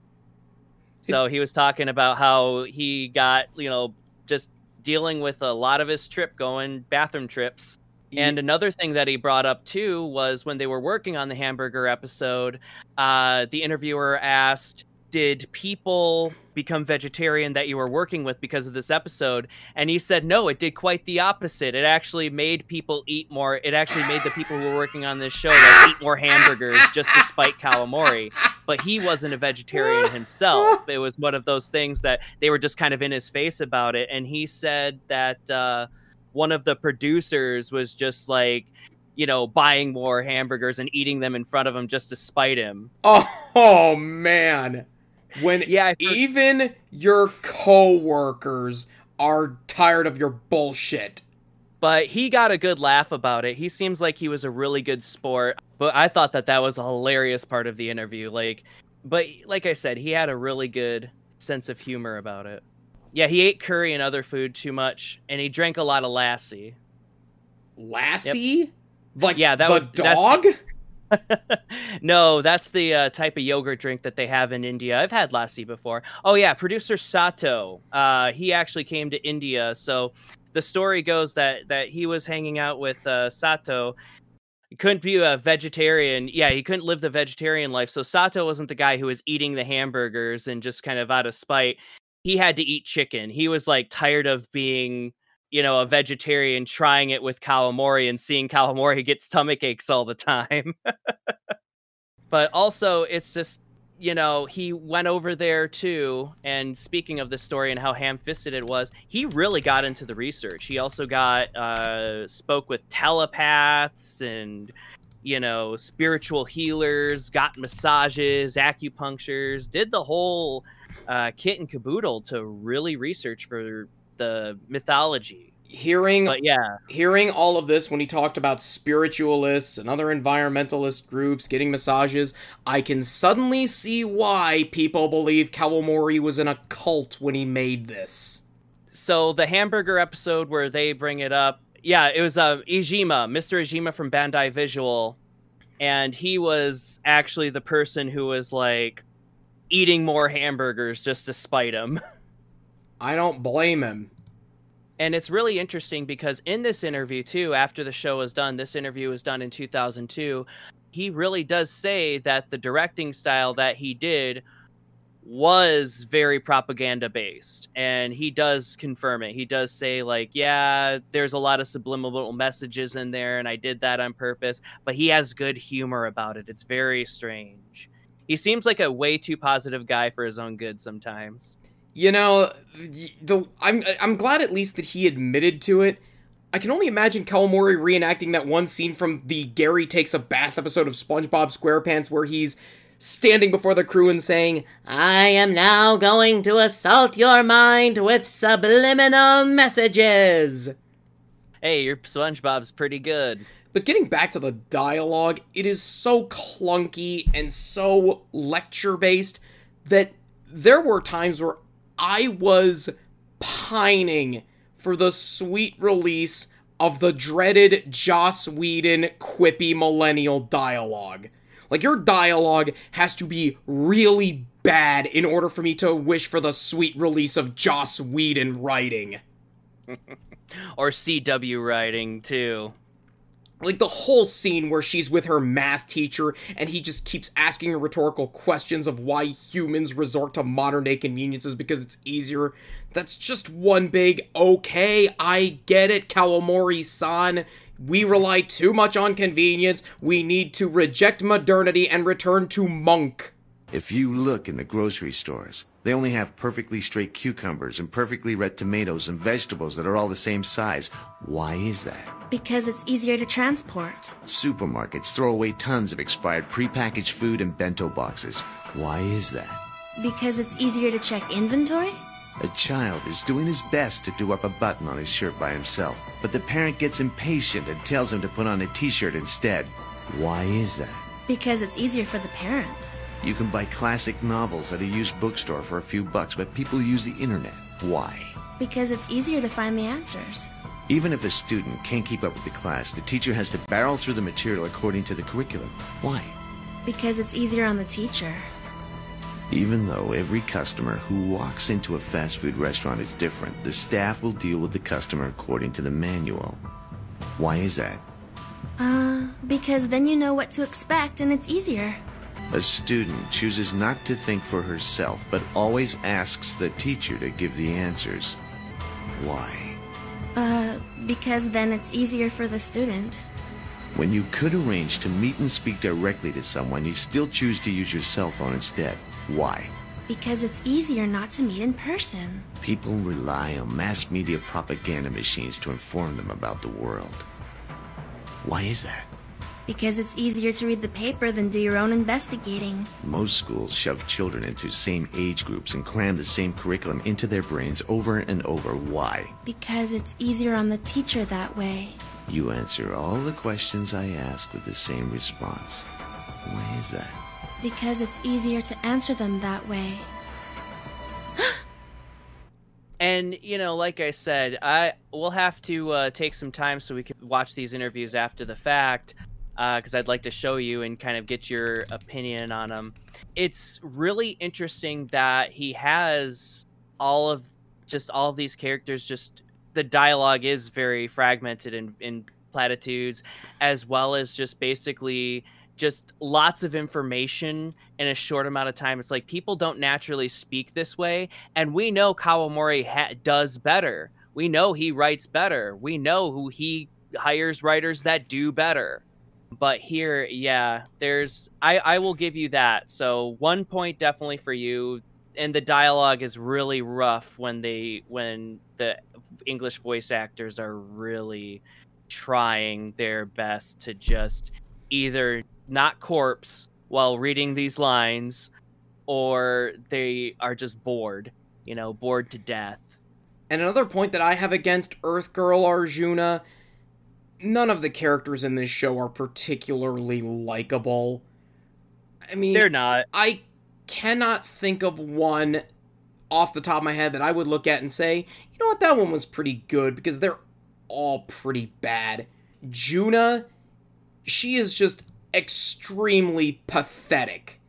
So he was talking about how he got, you know, just dealing with a lot of his trip going bathroom trips. And another thing that he brought up too was when they were working on the hamburger episode, uh, the interviewer asked, Did people become vegetarian that you were working with because of this episode? And he said, No, it did quite the opposite. It actually made people eat more. It actually made the people who were working on this show like, eat more hamburgers just to spite Kawamori. But he wasn't a vegetarian himself. It was one of those things that they were just kind of in his face about it. And he said that. Uh, one of the producers was just like you know buying more hamburgers and eating them in front of him just to spite him Oh, oh man. When yeah even your co-workers are tired of your bullshit. but he got a good laugh about it he seems like he was a really good sport but i thought that that was a hilarious part of the interview like but like i said he had a really good sense of humor about it yeah he ate curry and other food too much and he drank a lot of lassi Lassie? Like Yeah, that the would- that's- dog? no, that's the uh, type of yogurt drink that they have in India. I've had lassi before. Oh yeah, producer Sato. Uh, he actually came to India. So the story goes that that he was hanging out with uh, Sato. He couldn't be a vegetarian. Yeah, he couldn't live the vegetarian life. So Sato wasn't the guy who was eating the hamburgers and just kind of out of spite. He had to eat chicken. He was like tired of being you know, a vegetarian trying it with Kawamori and seeing Kawamori get stomach aches all the time. but also, it's just, you know, he went over there too. And speaking of the story and how ham fisted it was, he really got into the research. He also got, uh, spoke with telepaths and, you know, spiritual healers, got massages, acupunctures, did the whole uh, kit and caboodle to really research for the mythology. Hearing But yeah, hearing all of this when he talked about spiritualists and other environmentalist groups getting massages, I can suddenly see why people believe Kawamori was in a cult when he made this. so the hamburger episode where they bring it up, yeah, it was uh, Ijima, Mr. Ijima from Bandai Visual, and he was actually the person who was like eating more hamburgers just to spite him. I don't blame him. And it's really interesting because in this interview, too, after the show was done, this interview was done in 2002. He really does say that the directing style that he did was very propaganda based. And he does confirm it. He does say, like, yeah, there's a lot of subliminal messages in there, and I did that on purpose. But he has good humor about it. It's very strange. He seems like a way too positive guy for his own good sometimes. You know, the, I'm I'm glad at least that he admitted to it. I can only imagine Kawamori reenacting that one scene from the Gary Takes a Bath episode of SpongeBob SquarePants where he's standing before the crew and saying, I am now going to assault your mind with subliminal messages. Hey, your SpongeBob's pretty good. But getting back to the dialogue, it is so clunky and so lecture based that there were times where I was pining for the sweet release of the dreaded Joss Whedon quippy millennial dialogue. Like, your dialogue has to be really bad in order for me to wish for the sweet release of Joss Whedon writing. or CW writing too. Like the whole scene where she's with her math teacher and he just keeps asking her rhetorical questions of why humans resort to modern day conveniences because it's easier. That's just one big okay, I get it, Kawamori san. We rely too much on convenience. We need to reject modernity and return to monk. If you look in the grocery stores, they only have perfectly straight cucumbers and perfectly red tomatoes and vegetables that are all the same size. Why is that? Because it's easier to transport. Supermarkets throw away tons of expired prepackaged food in bento boxes. Why is that? Because it's easier to check inventory? A child is doing his best to do up a button on his shirt by himself, but the parent gets impatient and tells him to put on a t-shirt instead. Why is that? Because it's easier for the parent. You can buy classic novels at a used bookstore for a few bucks, but people use the internet. Why? Because it's easier to find the answers. Even if a student can't keep up with the class, the teacher has to barrel through the material according to the curriculum. Why? Because it's easier on the teacher. Even though every customer who walks into a fast food restaurant is different, the staff will deal with the customer according to the manual. Why is that? Uh, because then you know what to expect and it's easier. A student chooses not to think for herself, but always asks the teacher to give the answers. Why? Uh, because then it's easier for the student. When you could arrange to meet and speak directly to someone, you still choose to use your cell phone instead. Why? Because it's easier not to meet in person. People rely on mass media propaganda machines to inform them about the world. Why is that? Because it's easier to read the paper than do your own investigating. Most schools shove children into same age groups and cram the same curriculum into their brains over and over. Why? Because it's easier on the teacher that way. You answer all the questions I ask with the same response. Why is that? Because it's easier to answer them that way. And you know, like I said, I will have to uh, take some time so we can watch these interviews after the fact, Uh, because I'd like to show you and kind of get your opinion on them. It's really interesting that he has all of just all of these characters. Just the dialogue is very fragmented in, in platitudes, as well as just basically just lots of information in a short amount of time. It's like people don't naturally speak this way, and we know Kawamori ha- does better. We know he writes better. We know who he hires writers that do better. But here, yeah, there's I I will give you that. So one point definitely for you. And the dialogue is really rough when they when the English voice actors are really trying their best to just either not corpse while reading these lines or they are just bored, you know, bored to death. And another point that I have against Earth Girl Arjuna none of the characters in this show are particularly likable. I mean, They're not. I cannot think of one off the top of my head that I would look at and say, you know what, that one was pretty good because they're all pretty bad. Juna, she is just extremely pathetic.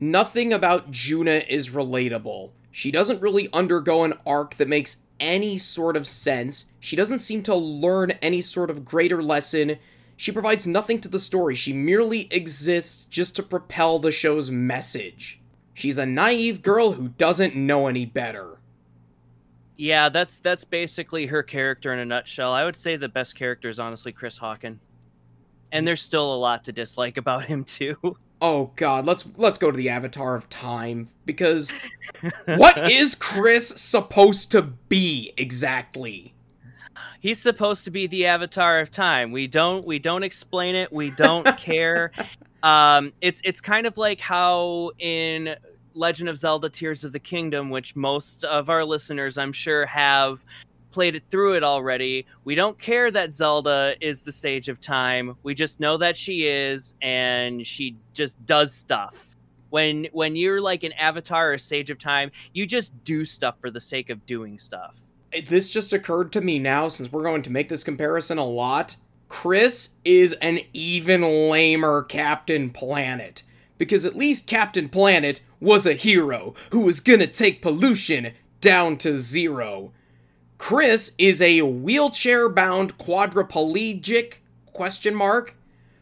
Nothing about Juna is relatable. She doesn't really undergo an arc that makes any sort of sense. She doesn't seem to learn any sort of greater lesson. She provides nothing to the story. She merely exists just to propel the show's message. She's a naive girl who doesn't know any better. Yeah, that's that's basically her character in a nutshell. I would say the best character is honestly Chris Hawken. And there's still a lot to dislike about him too. Oh god, let's let's go to the Avatar of Time because what is Chris supposed to be exactly? He's supposed to be the avatar of time. We don't we don't explain it. We don't care. Um it's it's kind of like how in Legend of Zelda Tears of the Kingdom, which most of our listeners I'm sure have played it through it already. We don't care that Zelda is the sage of time. We just know that she is and she just does stuff. When when you're like an avatar or sage of time, you just do stuff for the sake of doing stuff. This just occurred to me now since we're going to make this comparison a lot. Chris is an even lamer Captain Planet. Because at least Captain Planet was a hero who was gonna take pollution down to zero. Chris is a wheelchair-bound quadriplegic question mark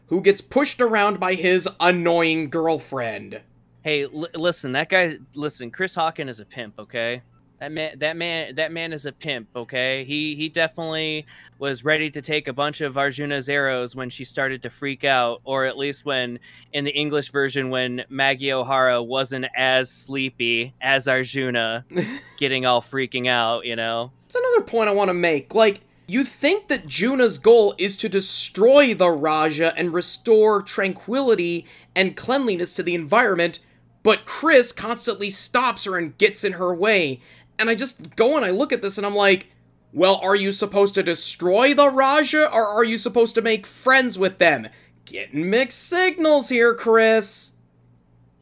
who gets pushed around by his annoying girlfriend. Hey, l- listen, that guy. Listen, Chris Hawken is a pimp. Okay, that man. That man. That man is a pimp. Okay, he he definitely was ready to take a bunch of Arjuna's arrows when she started to freak out, or at least when in the English version when Maggie O'Hara wasn't as sleepy as Arjuna, getting all freaking out. You know. It's another point I want to make. Like, you think that Juna's goal is to destroy the Raja and restore tranquility and cleanliness to the environment, but Chris constantly stops her and gets in her way. And I just go and I look at this and I'm like, well, are you supposed to destroy the Raja or are you supposed to make friends with them? Getting mixed signals here, Chris.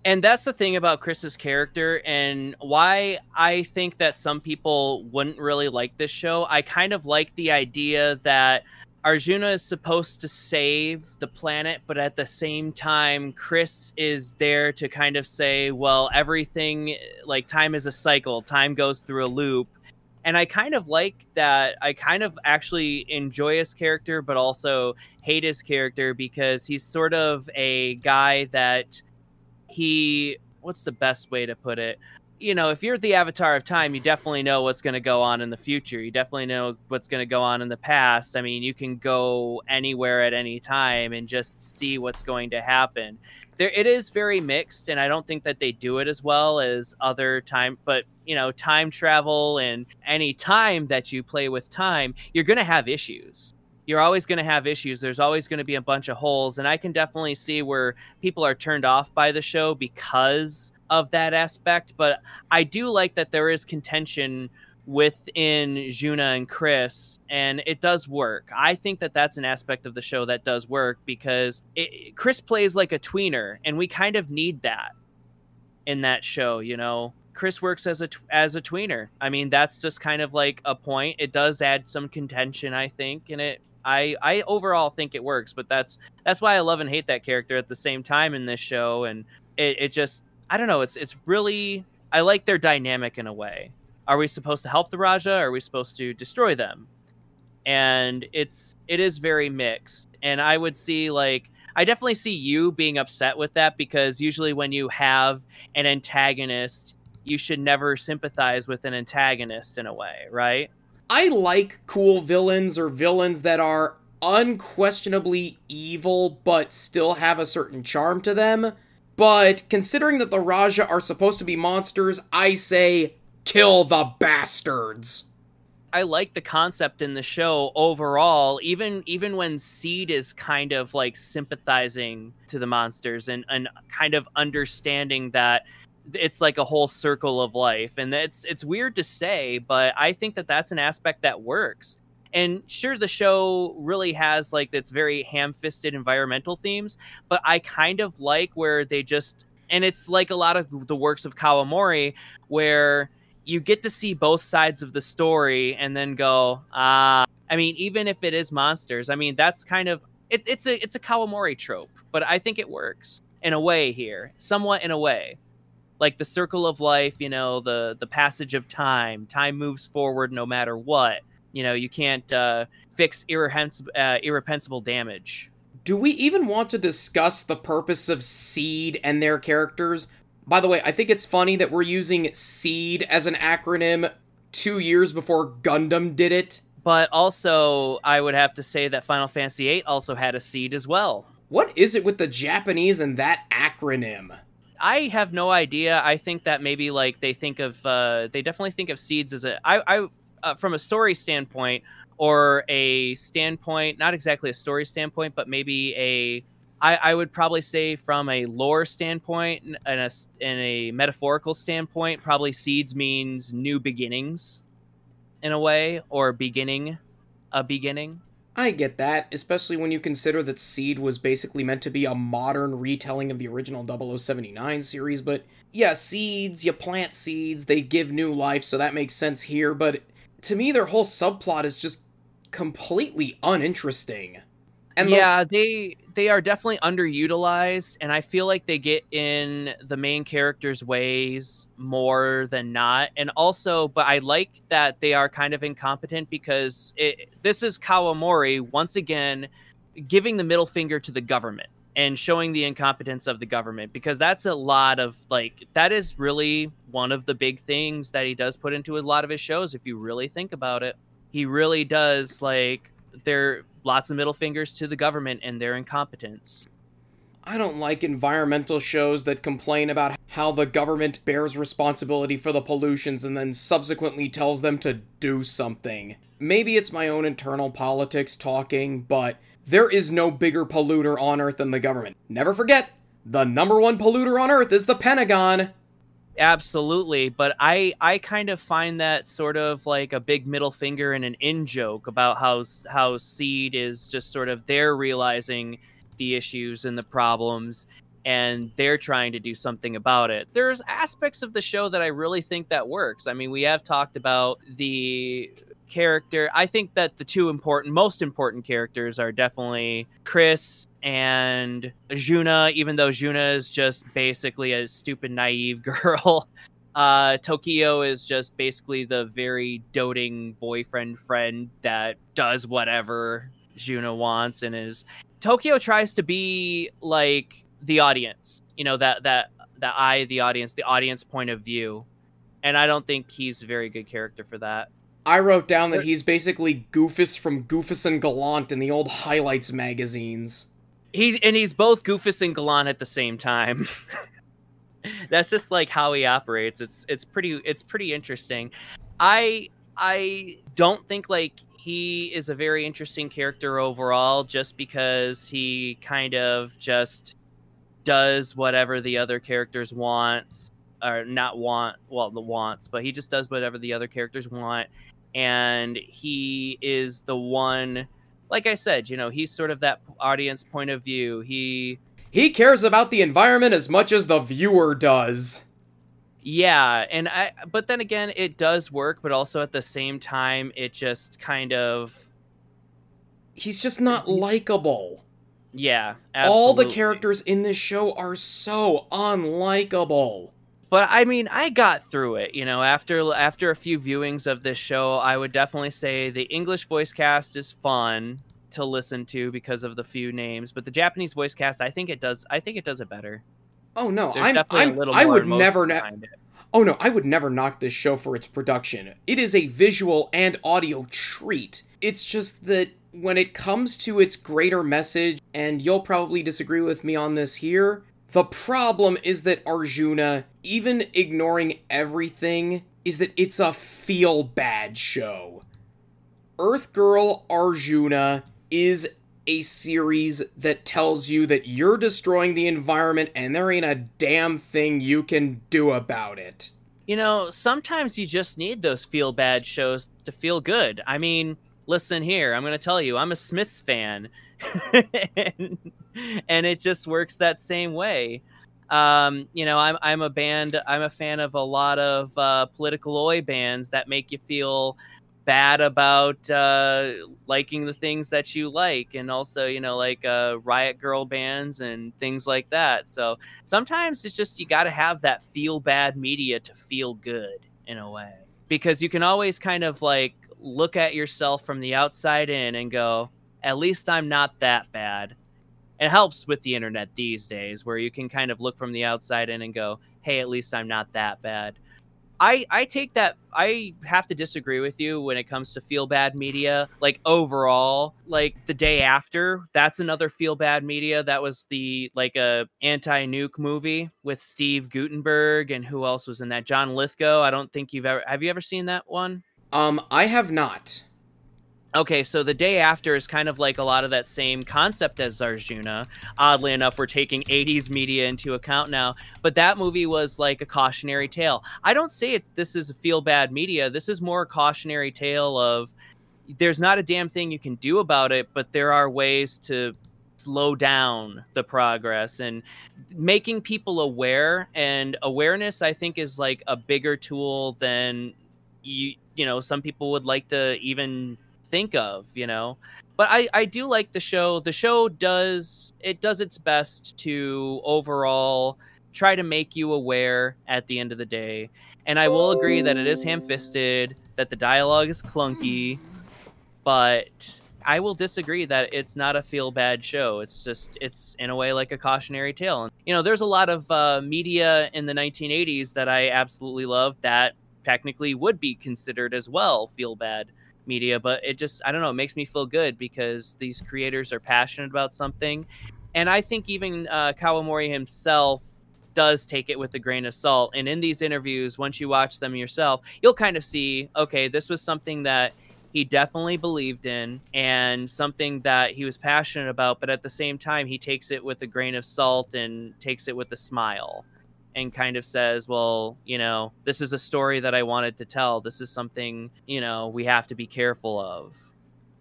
And that's the thing about Chris's character and why I think that some people wouldn't really like this show. I kind of like the idea that Arjuna is supposed to save the planet, but at the same time, Chris is there to kind of say, well, everything, like time is a cycle, time goes through a loop. And I kind of like that. I kind of actually enjoy his character, but also hate his character because he's sort of a guy that he what's the best way to put it? You know if you're the avatar of time you definitely know what's going to go on in the future. You definitely know what's going to go on in the past. I mean you can go anywhere at any time and just see what's going to happen. There it is very mixed and i don't think that they do it as well as other time but you know time travel and any time that you play with time you're going to have issues you're always going to have issues. There's always going to be a bunch of holes. And I can definitely see where people are turned off by the show because of that aspect. But I do like that there is contention within Juna and Chris, and it does work. I think that that's an aspect of the show that does work because it, Chris plays like a tweener, and we kind of need that in that show, you know. Chris works as a as a tweener. I mean, that's just kind of like a point. It does add some contention, I think, and it I I overall think it works, but that's that's why I love and hate that character at the same time in this show, and it, it just I don't know. It's it's really I like their dynamic in a way. Are we supposed to help the Raja? Or are we supposed to destroy them? And it's it is very mixed, and I would see like I definitely see you being upset with that because usually when you have an antagonist, you should never sympathize with an antagonist in a way, right? I like cool villains or villains that are unquestionably evil but still have a certain charm to them. But considering that the Raja are supposed to be monsters, I say kill the bastards. I like the concept in the show overall, even even when Seed is kind of like sympathizing to the monsters and, and kind of understanding that it's like a whole circle of life. And it's it's weird to say, but I think that that's an aspect that works. And sure, the show really has like that's very ham-fisted environmental themes, but I kind of like where they just and it's like a lot of the works of Kawamori where you get to see both sides of the story and then go ah i mean even if it is monsters i mean that's kind of it, it's a it's a kawamori trope but i think it works in a way here somewhat in a way like the circle of life you know the the passage of time time moves forward no matter what you know you can't uh, fix irrehens- uh, irrepensible damage Do we even want to discuss the purpose of Seed and their characters? By the way, I think it's funny that we're using SEED as an acronym two years before Gundam did it. but also i would have to say that final fantasy VIII also had a seed as well What is it with the Japanese and that acronym? I have no idea. I think that maybe like they think of uh, they definitely think of seeds as a I I uh, from a story standpoint or a standpoint, not exactly a story standpoint, but maybe a I, I would probably say from a lore standpoint and a and a metaphorical standpoint, probably seeds means new beginnings, in a way, or beginning, a beginning. I get that, especially when you consider that Seed was basically meant to be a modern retelling of the original 0079 series, but yeah, seeds, you plant seeds, they give new life, so that makes sense here, but to me, their whole subplot is just completely uninteresting. And yeah, they they are definitely underutilized, and I feel like they get in the main characters' ways more than not. And also, but I like that they are kind of incompetent because it, this is Kawamori once again giving the middle finger to the government and showing the incompetence of the government because that's a lot of like that is really one of the big things that he does put into a lot of his shows if you really think about it he really does like there lots of middle fingers to the government and their incompetence I don't like environmental shows that complain about how the government bears responsibility for the pollutions and then subsequently tells them to do something. Maybe it's my own internal politics talking, but there is no bigger polluter on Earth than the government. Never forget, the number one polluter on Earth is the Pentagon. Absolutely but i i kind of find that sort of like a big middle finger and an in joke about how how seed is just sort of they're realizing the issues and the problems and they're trying to do something about it. There's aspects of the show that i really think that works. I mean we have talked about the character i think that the two important most important characters are definitely chris and Juna, even though Juna is just basically a stupid, naive girl, uh, Tokio is just basically the very doting boyfriend friend that does whatever Juna wants and is. Tokio tries to be like the audience, you know that that the eye the audience, the audience point of view, and I don't think he's a very good character for that. I wrote down that he's basically Goofus from Goofus and Gallant in the old highlights magazines. He's and he's both Goofus and Gallant at the same time. That's just like how he operates. It's it's pretty it's pretty interesting. I I don't think like he is a very interesting character overall just because he kind of just does whatever the other characters wants or not want well the wants but he just does whatever the other characters want and he is the one like I said, you know, he's sort of that audience point of view. He, He cares about the environment as much as the viewer does. yeah, and I, but then again, it does work, but also at the same time, it just kind of, He's just not likable. yeah, All the characters in this show are so unlikable. But I mean, I got through it. You know, after after a few viewings of this show, I would definitely say the English voice cast is fun to listen to because of the few names, but the Japanese voice cast, I think it does. I think it does it better. Oh no, There's I'm, definitely I'm a little I would never na- it. Oh no, I would never knock this show for its production. It is a visual and audio treat. It's just that when it comes to its greater message, and you'll probably disagree with me on this here, the problem is that Arjuna, even ignoring everything, is that it's a feel bad show. Earth Girl Arjuna is a series that tells you that you're destroying the environment and there ain't a damn thing you can do about it. You know, sometimes you just need those feel bad shows to feel good. I mean, listen here, I'm going to tell you, I'm a Smiths fan. and, and it just works that same way. Um, you know, I'm I'm a band. I'm a fan of a lot of uh, political oi bands that make you feel bad about uh, liking the things that you like, and also you know like uh, Riot Grrrl bands and things like that. So sometimes it's just you got to have that feel bad media to feel good in a way, because you can always kind of like look at yourself from the outside in and go, at least I'm not that bad it helps with the internet these days where you can kind of look from the outside in and go hey at least i'm not that bad. I i take that i have to disagree with you when it comes to feel bad media. Like overall like the day after that's another feel bad media. That was the like a anti-nuke movie with steve guttenberg and who else was in that? John lithgow. I don't think you've ever have you ever seen that one? Um, I have not. Okay, so the day after is kind of like a lot of that same concept as Arjuna. Oddly enough, we're taking 80s media into account now, but that movie was like a cautionary tale. I don't say it this is a feel bad media. This is more a cautionary tale of there's not a damn thing you can do about it, but there are ways to slow down the progress and making people aware and awareness I think is like a bigger tool than you you know some people would like to even think of, you know. But I I do like the show. The show does it does its best to overall try to make you aware at the end of the day. And I will agree that it is ham-fisted, that the dialogue is clunky, but I will disagree that it's not a feel bad show. It's just it's in a way like a cautionary tale. And you know, there's a lot of uh, media in the 1980s that I absolutely love that technically would be considered as well feel bad media, but it just I don't know, it makes me feel good because these creators are passionate about something. And I think even uh, Kawamori himself does take it with a grain of salt. And in these interviews, once you watch them yourself, you'll kind of see, okay, this was something that he definitely believed in and something that he was passionate about, but at the same time, he takes it with a grain of salt and takes it with a smile and kind of says, well, you know, this is a story that I wanted to tell. This is something, you know, we have to be careful of.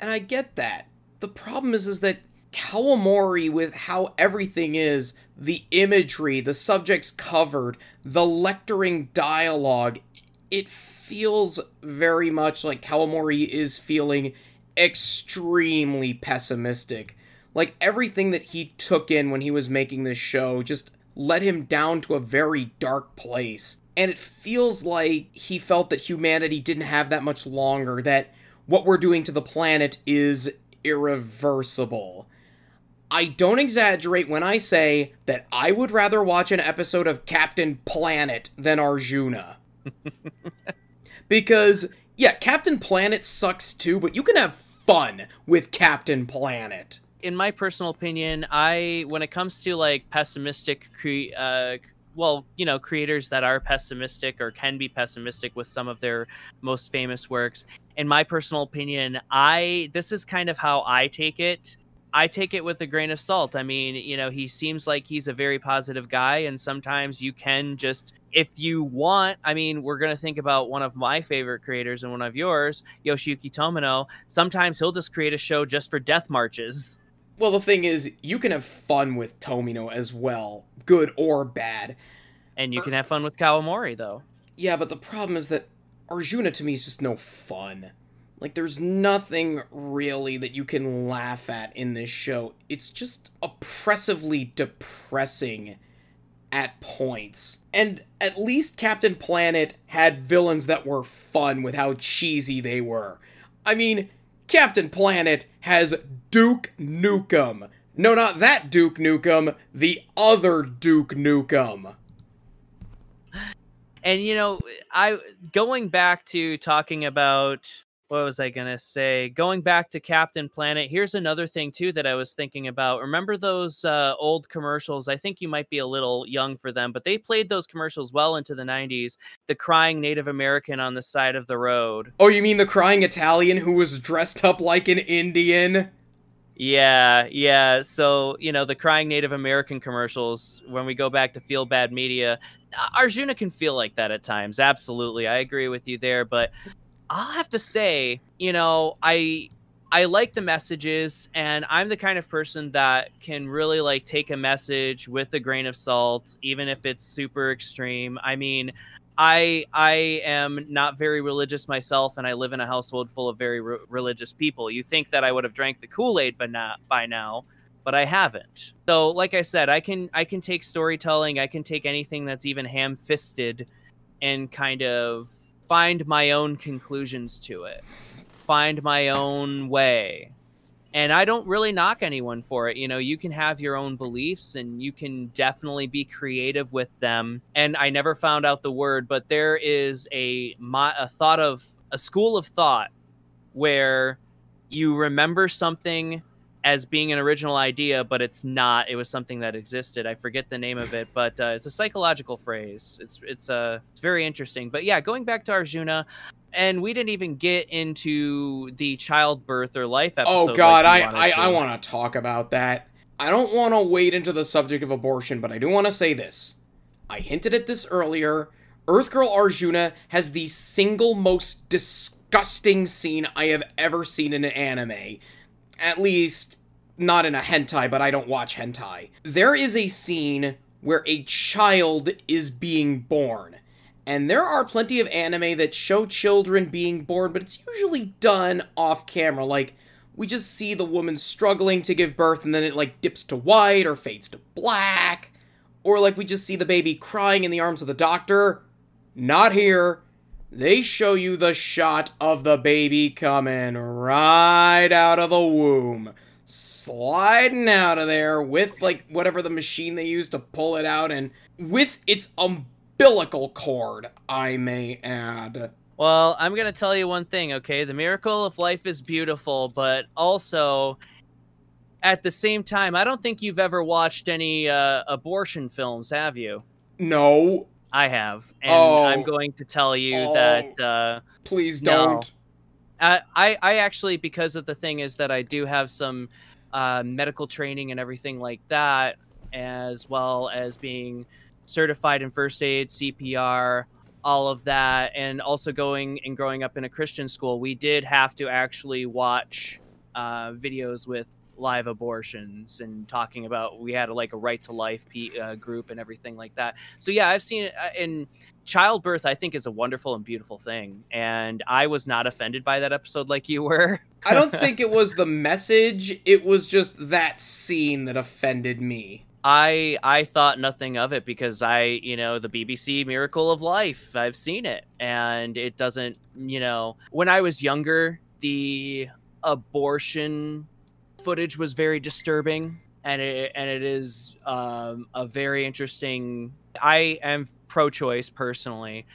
And I get that. The problem is is that Kawamori with how everything is, the imagery, the subjects covered, the lecturing dialogue, it feels very much like Kawamori is feeling extremely pessimistic. Like everything that he took in when he was making this show just led him down to a very dark place. And it feels like he felt that humanity didn't have that much longer, that what we're doing to the planet is irreversible. I don't exaggerate when I say that I would rather watch an episode of Captain Planet than Arjuna. because, yeah, Captain Planet sucks too, but you can have fun with Captain Planet. In my personal opinion, I when it comes to like pessimistic cre- uh well, you know, creators that are pessimistic or can be pessimistic with some of their most famous works, in my personal opinion, I this is kind of how I take it. I take it with a grain of salt. I mean, you know, he seems like he's a very positive guy and sometimes you can just if you want, I mean, we're going to think about one of my favorite creators and one of yours, Yoshiyuki Tomino. Sometimes he'll just create a show just for death marches. Well, the thing is, you can have fun with Tomino as well, good or bad. And you can have fun with Kawamori, though. Yeah, but the problem is that Arjuna to me is just no fun. Like, there's nothing really that you can laugh at in this show. It's just oppressively depressing at points. And at least Captain Planet had villains that were fun with how cheesy they were. I mean, Captain Planet has Duke Nukem. No, not that Duke Nukem, the other Duke Nukem. And you know, I going back to talking about what was I gonna say? Going back to Captain Planet, here's another thing too that I was thinking about. Remember those uh, old commercials? I think you might be a little young for them, but they played those commercials well into the '90s. The crying Native American on the side of the road. Oh, you mean the crying Italian who was dressed up like an Indian? Yeah, yeah. So, you know, the crying Native American commercials, when we go back to feel bad media, Arjuna can feel like that at times. Absolutely. I agree with you there. But I'll have to say, you know, I. I like the messages, and I'm the kind of person that can really like take a message with a grain of salt, even if it's super extreme. I mean, I I am not very religious myself, and I live in a household full of very re- religious people. You think that I would have drank the Kool Aid, but not by now, but I haven't. So, like I said, I can I can take storytelling, I can take anything that's even ham fisted, and kind of find my own conclusions to it, find my own way. And I don't really knock anyone for it. You know, you can have your own beliefs and you can definitely be creative with them. And I never found out the word, but there is a, a thought of a school of thought where you remember something as being an original idea, but it's not. It was something that existed. I forget the name of it, but uh, it's a psychological phrase. It's it's uh, it's very interesting. But yeah, going back to Arjuna, and we didn't even get into the childbirth or life episode. Oh god, like I I, I want to talk about that. I don't want to wade into the subject of abortion, but I do want to say this. I hinted at this earlier. Earth Girl Arjuna has the single most disgusting scene I have ever seen in an anime. At least, not in a hentai, but I don't watch hentai. There is a scene where a child is being born, And there are plenty of anime that show children being born, but it's usually done off camera. Like, we just see the woman struggling to give birth and then it like dips to white or fades to black. Or like we just see the baby crying in the arms of the doctor. Not here. They show you the shot of the baby coming right out of the womb, sliding out of there with like whatever the machine they use to pull it out and with its umbilical cord, I may add. Well, I'm going to tell you one thing, okay? The miracle of life is beautiful, but also at the same time, I don't think you've ever watched any uh, abortion films, have you? No, I have. And Oh. I'm going to tell you Oh. that uh, please don't. I, I I actually, because of the thing is that I do have some uh, medical training and everything like that, as well as being certified in first aid, CPR, all of that, and also going and growing up in a Christian school, we did have to actually watch uh, videos with live abortions and talking about we had like a right to life P, uh, group and everything like that. So yeah, I've seen uh, in childbirth. I think is a wonderful and beautiful thing, and I was not offended by that episode like you were. I don't think it was the message, it was just that scene that offended me. I I thought nothing of it because I, you know, the BBC Miracle of Life, I've seen it and it doesn't, you know, when I was younger, the abortion footage was very disturbing and it and it is um, a very interesting I am pro-choice personally,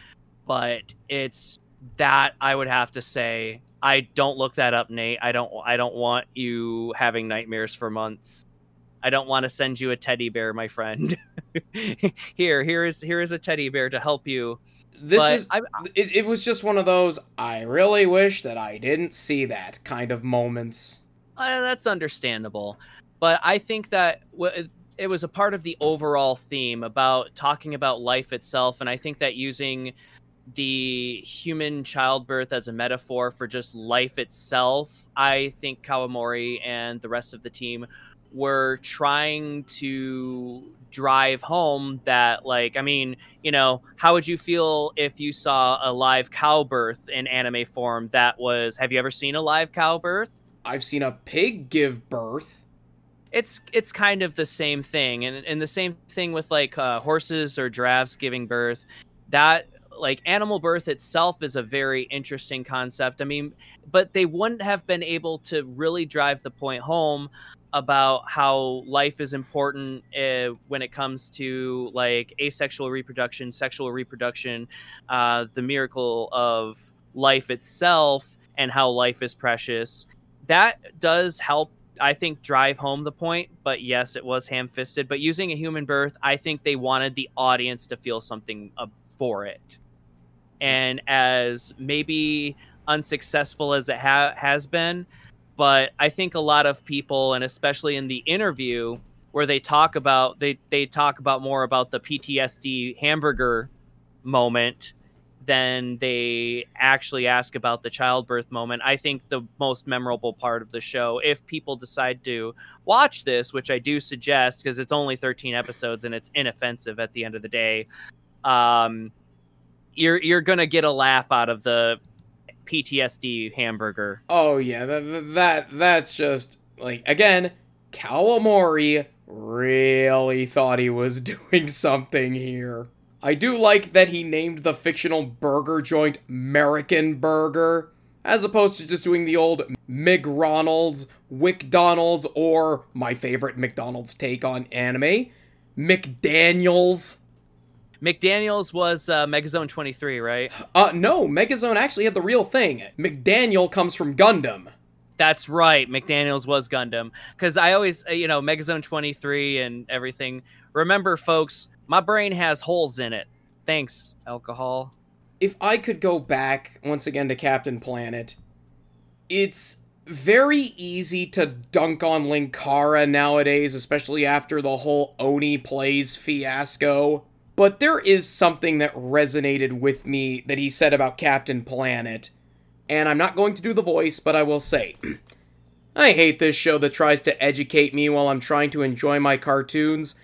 but it's that I would have to say I don't look that up, Nate. I don't I don't want you having nightmares for months. I don't want to send you a teddy bear, my friend. here, here is here is a teddy bear to help you. This but is I, it, it was just one of those I really wish that I didn't see that kind of moments. Uh, that's understandable, but I think that w- it was a part of the overall theme about talking about life itself, and I think that using the human childbirth as a metaphor for just life itself, I think Kawamori and the rest of the team were trying to drive home that like i mean you know how would you feel if you saw a live cow birth in anime form that was have you ever seen a live cow birth I've seen a pig give birth. it's it's kind of the same thing and and the same thing with like uh, horses or giraffes giving birth. That like animal birth itself is a very interesting concept. I mean but they wouldn't have been able to really drive the point home about how life is important uh, when it comes to like asexual reproduction sexual reproduction uh, the miracle of life itself and how life is precious that does help I think drive home the point, but yes, it was ham fisted. But using a human birth, I think they wanted the audience to feel something for it. And as maybe unsuccessful as it ha- has been, but I think a lot of people, and especially in the interview where they talk about they they talk about more about the PTSD hamburger moment than they actually ask about the childbirth moment. I think the most memorable part of the show, if people decide to watch this, which I do suggest because it's only 13 episodes and it's inoffensive at the end of the day, um, you're you're gonna get a laugh out of the PTSD hamburger. Oh yeah, that that that's just like again, Kawamori really thought he was doing something here. I do like that he named the fictional burger joint American Burger, as opposed to just doing the old McRonald's, WickDonald's, or my favorite McDonald's take on anime, McDaniels. McDaniel's was uh, Megazone 23, right? Uh, no, Megazone actually had the real thing. McDaniel comes from Gundam. That's right. McDaniel's was Gundam. Because I always, uh, you know, Megazone 23 and everything. Remember, folks, my brain has holes in it. Thanks, alcohol. if I could go back once again to Captain Planet, it's very easy to dunk on Linkara nowadays, especially after the whole Oni plays fiasco. But there is something that resonated with me that he said about Captain Planet. And I'm not going to do the voice, but I will say I hate this show that tries to educate me while I'm trying to enjoy my cartoons.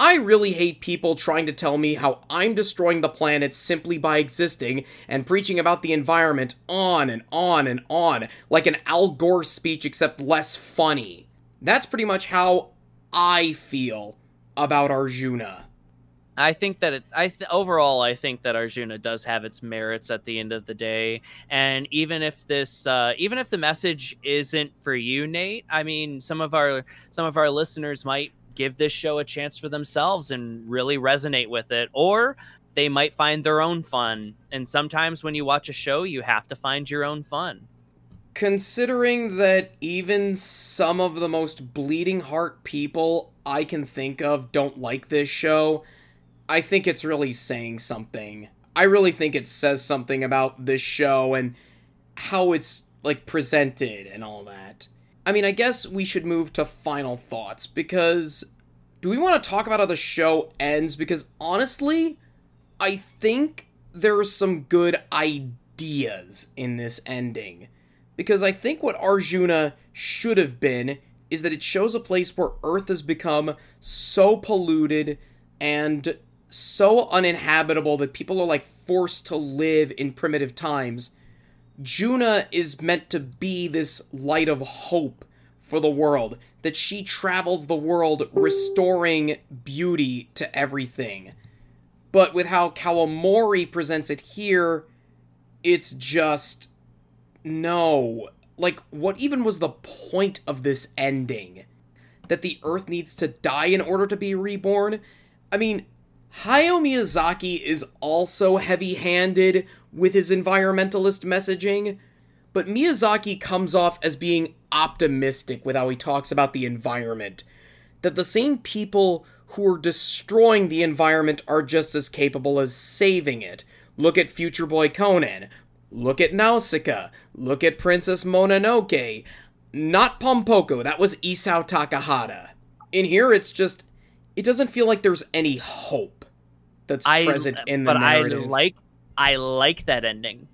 I really hate people trying to tell me how I'm destroying the planet simply by existing and preaching about the environment on and on and on, like an Al Gore speech except less funny. That's pretty much how I feel about Arjuna. I think that it, I th- overall I think that Arjuna does have its merits at the end of the day, and even if this, uh, even if the message isn't for you, Nate, I mean, some of our some of our listeners might give this show a chance for themselves and really resonate with it, or they might find their own fun. And sometimes when you watch a show, you have to find your own fun. Considering that even some of the most bleeding heart people I can think of don't like this show, I think it's really saying something. I really think it says something about this show and how it's like presented and all that. I mean, I guess we should move to final thoughts because do we want to talk about how the show ends because honestly, I think there are some good ideas in this ending. Because I think what Arjuna should have been is that it shows a place where Earth has become so polluted and so uninhabitable that people are like forced to live in primitive times. Juna is meant to be this light of hope for the world, that she travels the world restoring beauty to everything. But with how Kawamori presents it here, it's just. No. Like, what even was the point of this ending? That the Earth needs to die in order to be reborn? I mean, Hayao Miyazaki is also heavy handed with his environmentalist messaging, but Miyazaki comes off as being optimistic with how he talks about the environment. That the same people who are destroying the environment are just as capable as saving it. Look at Future Boy Conan. Look at Nausicaa. Look at Princess Mononoke. Not Pompoko, that was Isao Takahata. In here, it's just. It doesn't feel like there's any hope that's I present in the but narrative. I like I like that ending.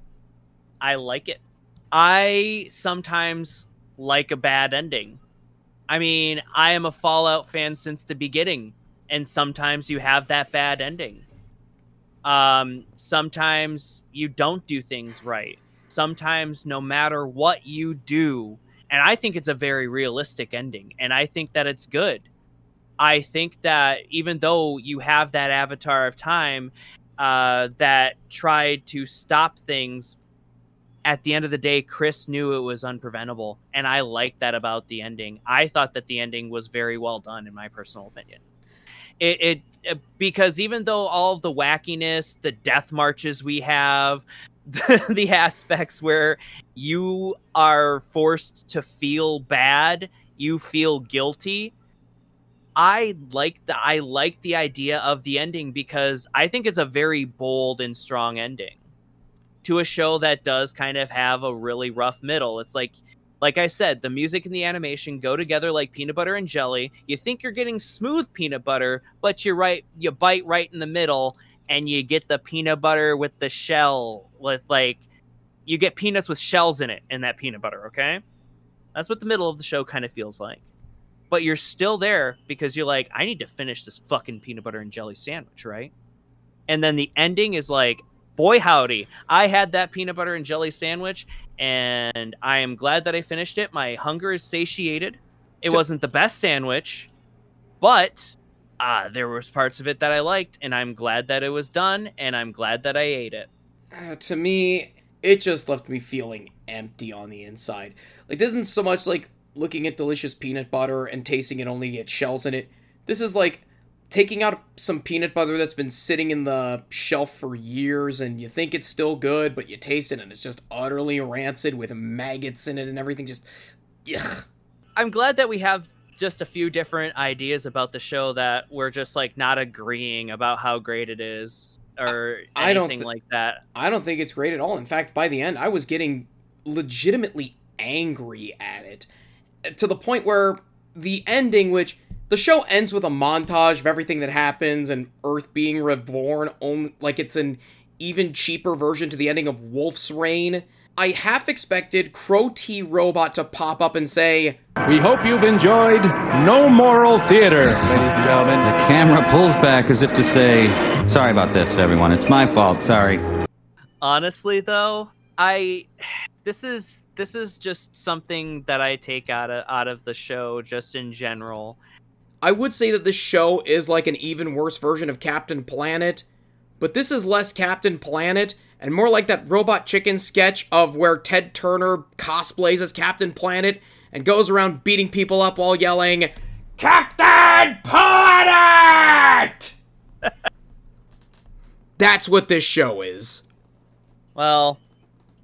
I like it. I sometimes like a bad ending. I mean, I am a Fallout fan since the beginning, and sometimes you have that bad ending. Um, sometimes you don't do things right. Sometimes, no matter what you do, and I think it's a very realistic ending, and I think that it's good. I think that even though you have that avatar of time uh, that tried to stop things, at the end of the day, Chris knew it was unpreventable, and I like that about the ending. I thought that the ending was very well done, in my personal opinion. It, it, it because even though all the wackiness, the death marches we have, the, the aspects where you are forced to feel bad, you feel guilty. I like the I like the idea of the ending because I think it's a very bold and strong ending to a show that does kind of have a really rough middle. It's like like I said, the music and the animation go together like peanut butter and jelly. You think you're getting smooth peanut butter, but you're right you bite right in the middle and you get the peanut butter with the shell with like you get peanuts with shells in it in that peanut butter, okay? That's what the middle of the show kind of feels like. But you're still there because you're like, I need to finish this fucking peanut butter and jelly sandwich, right? And then the ending is like, boy howdy, I had that peanut butter and jelly sandwich and I am glad that I finished it. My hunger is satiated. It wasn't the best sandwich, but uh, there was parts of it that I liked, and I'm glad that it was done, and I'm glad that I ate it. Uh, to me, it just left me feeling empty on the inside. Like, this isn't so much like looking at delicious peanut butter and tasting it only to get shells in it. This is like taking out some peanut butter that's been sitting in the shelf for years and you think it's still good, but you taste it and it's just utterly rancid with maggots in it and everything. Just, ugh. I'm glad that we have just a few different ideas about the show that we're just like not agreeing about how great it is or I don't anything thi- like that. I don't think it's great at all. In fact, by the end, I was getting legitimately angry at it to the point where the ending, which the show ends with a montage of everything that happens and Earth being reborn, only like it's an even cheaper version to the ending of Wolf's Rain. I half expected Crow T Robot to pop up and say, We hope you've enjoyed No Moral Theater, ladies and gentlemen. The camera pulls back as if to say, Sorry about this, everyone. It's my fault. Sorry. honestly though i this is this is just something that i take out of out of the show just in general I would say that this show is like an even worse version of Captain Planet, but this is less Captain Planet and more like that Robot Chicken sketch of where Ted Turner cosplays as Captain Planet and goes around beating people up while yelling, Captain Planet! That's what this show is. well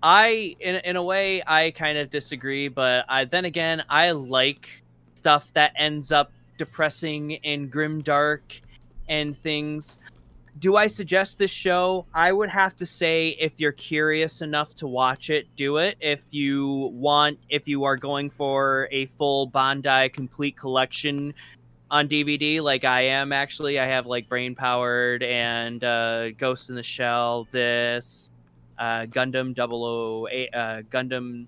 i in, in a way i kind of disagree but i then again i like stuff that ends up depressing and grim dark and things. Do i suggest this show? I would have to say if you're curious enough to watch it do it. If you want if you are going for a full Bandai complete collection on dvd like i am actually i have like brain powered and uh, ghost in the shell this uh, Gundam 008, uh, Gundam.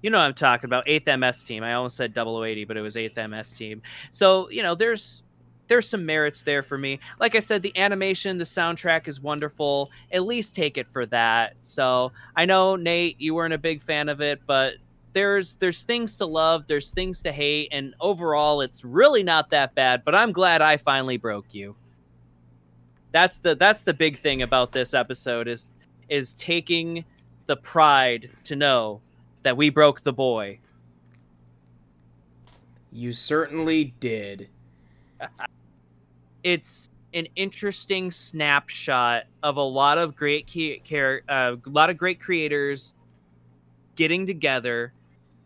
You know I'm talking about. 8th MS team. I almost said 0080, but it was 8th MS team. So, you know, there's there's some merits there for me. Like I said, the animation, the soundtrack is wonderful. At least take it for that. So, I know Nate, you weren't a big fan of it, but there's there's things to love, there's things to hate, and overall it's really not that bad, but I'm glad I finally broke you. That's the that's the big thing about this episode is is taking the pride to know that we broke the boy. You certainly did. It's an interesting snapshot of a lot of great char- uh, a lot of great creators getting together,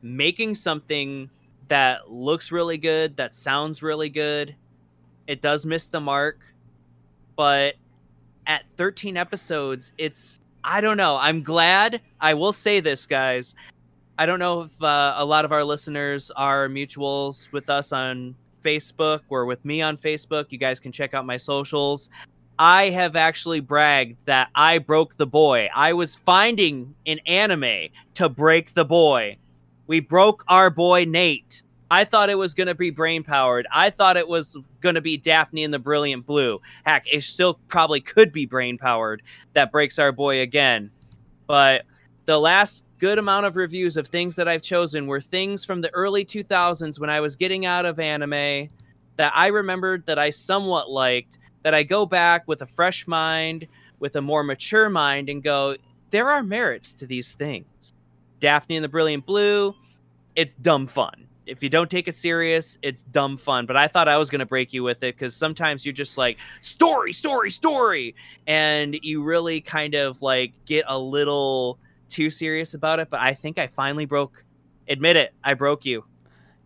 making something that looks really good, that sounds really good. It does miss the mark, but at 13 episodes, it's I don't know. I'm glad. I will say this, guys. I don't know if uh, a lot of our listeners are mutuals with us on Facebook or with me on Facebook. You guys can check out my socials. I have actually bragged that I broke the boy. I was finding an anime to break the boy. We broke our boy Nate. I thought it was going to be brain powered. I thought it was going to be Daphne and the Brilliant Blue. Heck, it still probably could be brain powered that breaks our boy again. But the last good amount of reviews of things that I've chosen were things from the early 2000s when I was getting out of anime that I remembered that I somewhat liked, that I go back with a fresh mind, with a more mature mind, and go, there are merits to these things. Daphne and the Brilliant Blue, it's dumb fun if you don't take it serious, it's dumb fun. But I thought I was going to break you with it because sometimes you're just like, story, story, story. And you really kind of like get a little too serious about it. But I think I finally broke, admit it, I broke you.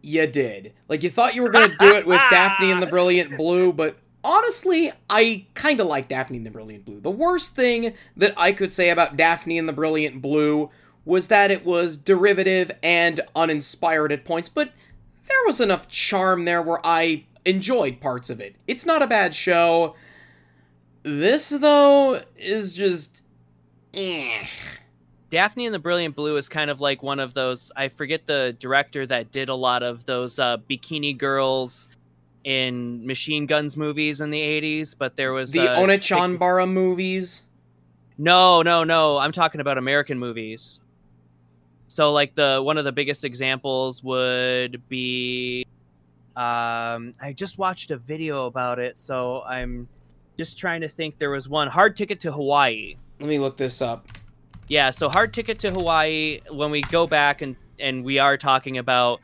You did. Like, you thought you were going to do it with Daphne and the Brilliant Blue, but honestly, I kind of like Daphne and the Brilliant Blue. The worst thing that I could say about Daphne and the Brilliant Blue was that it was derivative and uninspired at points, but there was enough charm there where I enjoyed parts of it. It's not a bad show. This, though, is just. Eh. Daphne and the Brilliant Blue is kind of like one of those. I forget the director that did a lot of those uh, bikini girls in machine guns movies in the 80s, but there was The uh, Onechanbara movies. No, no, no. I'm talking about American movies. So like the one of the biggest examples would be um I just watched a video about it, so I'm just trying to think there was one Hard Ticket to Hawaii. Let me look this up. Yeah, so Hard Ticket to Hawaii when we go back and and we are talking about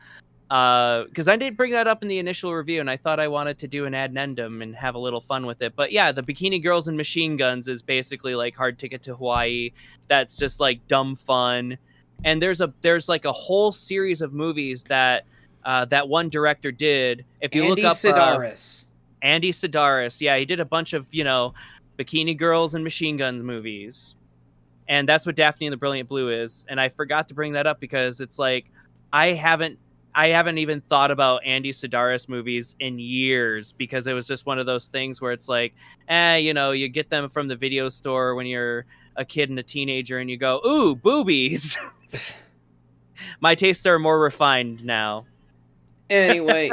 uh because I did bring that up in the initial review and I thought I wanted to do an addendum and have a little fun with it. But yeah, the Bikini Girls and Machine Guns is basically like Hard Ticket to Hawaii. That's just like dumb fun. And there's a there's like a whole series of movies that uh, that one director did. If you Andy look up uh, Sidaris. Andy Sidaris. Yeah, he did a bunch of, you know, bikini girls and machine gun movies. And that's what Daphne and the Brilliant Blue is. And I forgot to bring that up because it's like I haven't I haven't even thought about Andy Sidaris movies in years because it was just one of those things where it's like, eh, you know, you get them from the video store when you're a kid and a teenager and you go, "Ooh, boobies." My tastes are more refined now. Anyway,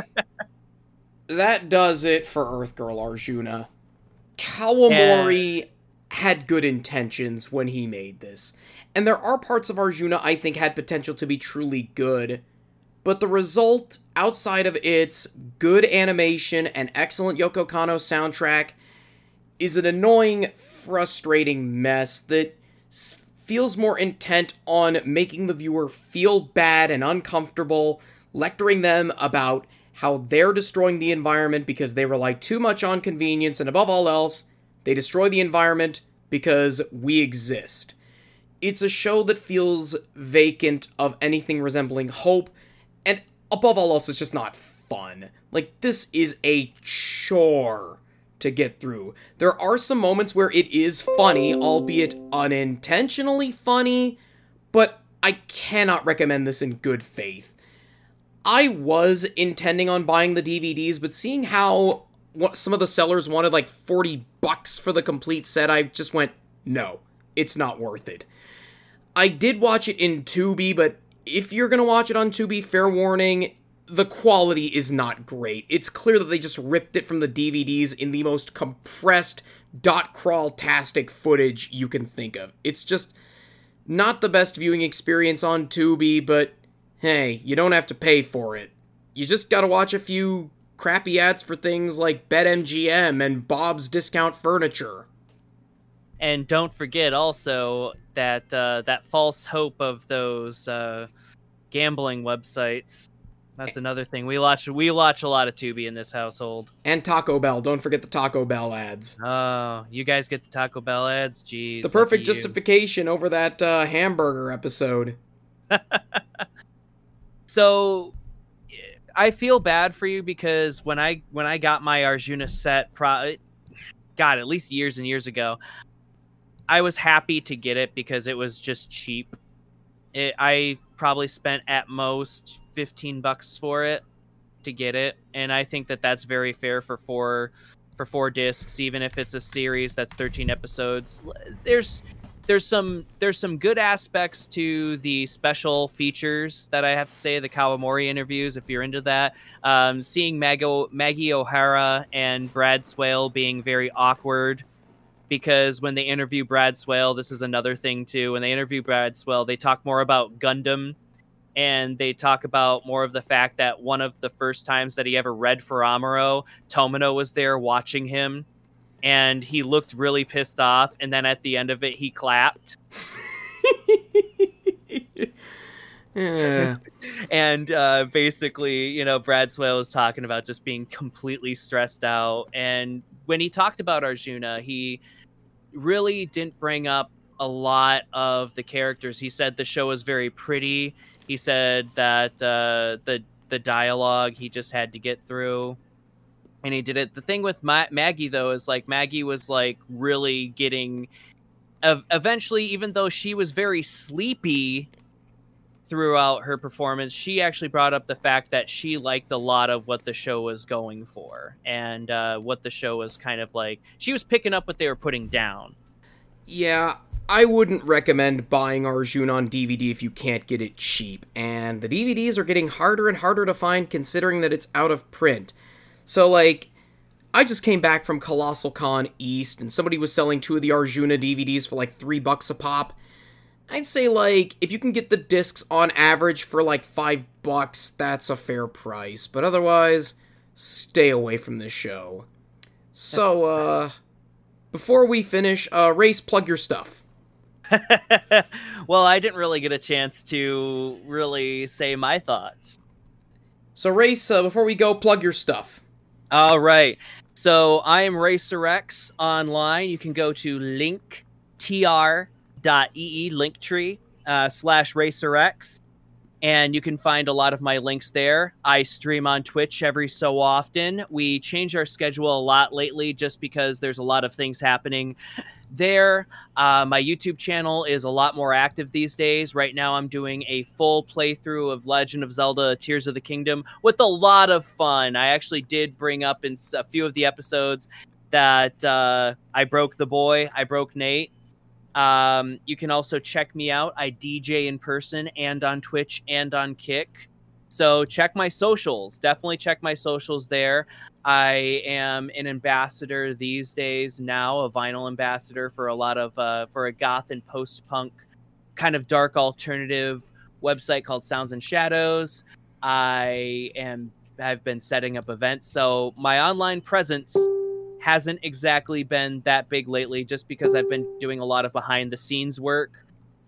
that does it for Earth Girl Arjuna. Kawamori had good intentions when he made this. And there are parts of Arjuna I think had potential to be truly good. But the result, outside of its good animation and excellent Yoko Kanno soundtrack, is an annoying, frustrating mess that feels more intent on making the viewer feel bad and uncomfortable, lecturing them about how they're destroying the environment because they rely too much on convenience, and above all else, they destroy the environment because we exist. It's a show that feels vacant of anything resembling hope, and above all else, it's just not fun. Like, this is a chore to get through. There are some moments where it is funny, albeit unintentionally funny, but I cannot recommend this in good faith. I was intending on buying the DVDs, but seeing how some of the sellers wanted like 40 bucks for the complete set, I just went, no, it's not worth it. I did watch it in Tubi, but if you're gonna watch it on Tubi, fair warning, the quality is not great. It's clear that they just ripped it from the DVDs in the most compressed dot crawl tastic footage you can think of. It's just not the best viewing experience on Tubi, but hey, you don't have to pay for it. You just gotta watch a few crappy ads for things like BetMGM and Bob's Discount Furniture. And don't forget also that uh, that false hope of those uh, gambling websites. That's another thing. We watch we watch a lot of Tubi in this household. And Taco Bell. Don't forget the Taco Bell ads. Oh, you guys get the Taco Bell ads? Jeez. the perfect you. justification over that uh, hamburger episode. So I feel bad for you because when I when I got my Arjuna set, pro, God, at least years and years ago, I was happy to get it because it was just cheap. It, I probably spent at most fifteen bucks for it to get it, and I think that that's very fair for four for four discs, even if it's a series that's thirteen episodes. There's there's some there's some good aspects to the special features that I have to say the Kawamori interviews if you're into that. Um, seeing Maggie, Maggie O'Hara and Brad Swaile being very awkward because when they interview Brad Swaile, this is another thing too. When they interview Brad Swaile, they talk more about Gundam and they talk about more of the fact that one of the first times that he ever read for Amuro, Tomino was there watching him and he looked really pissed off and then at the end of it he clapped Yeah. and uh, basically you know brad swaile is talking about just being completely stressed out and when he talked about arjuna he really didn't bring up a lot of the characters. He said the show was very pretty. He said that uh, the the dialogue he just had to get through. And he did it. The thing with Ma- maggie though is like maggie was like really getting ev- eventually even though she was very sleepy throughout her performance, she actually brought up the fact that she liked a lot of what the show was going for and uh, what the show was kind of like. She was picking up what they were putting down. Yeah, I wouldn't recommend buying Arjun on DVD if you can't get it cheap, and the DVDs are getting harder and harder to find considering that it's out of print. So, like, I just came back from Colossal Con East, and somebody was selling two of the Arjuna DVDs for like three bucks a pop. I'd say, like, if you can get the discs on average for like five bucks, that's a fair price, but otherwise, stay away from this show. So, uh, before we finish, uh, Rayce, plug your stuff. well, I didn't really get a chance to really say my thoughts. So, Rayce, uh, before we go, plug your stuff. All right. So I am RaycerX online. You can go to linktr.ee linktree uh, slash RaycerX, and you can find a lot of my links there. I stream on Twitch every so often. We change our schedule a lot lately just because there's a lot of things happening there. Uh, my YouTube channel is a lot more active these days. Right now, I'm doing a full playthrough of Legend of Zelda Tears of the Kingdom with a lot of fun. I actually did bring up in a few of the episodes that uh, I broke the boy, I broke Nate. Um, you can also check me out. I DJ in person and on Twitch and on Kick. So check my socials. Definitely check my socials there. I am an ambassador these days now, a vinyl ambassador for a lot of uh, for a goth and post punk kind of dark alternative website called Sounds and Shadows. I am I've been setting up events, so my online presence hasn't exactly been that big lately, just because I've been doing a lot of behind the scenes work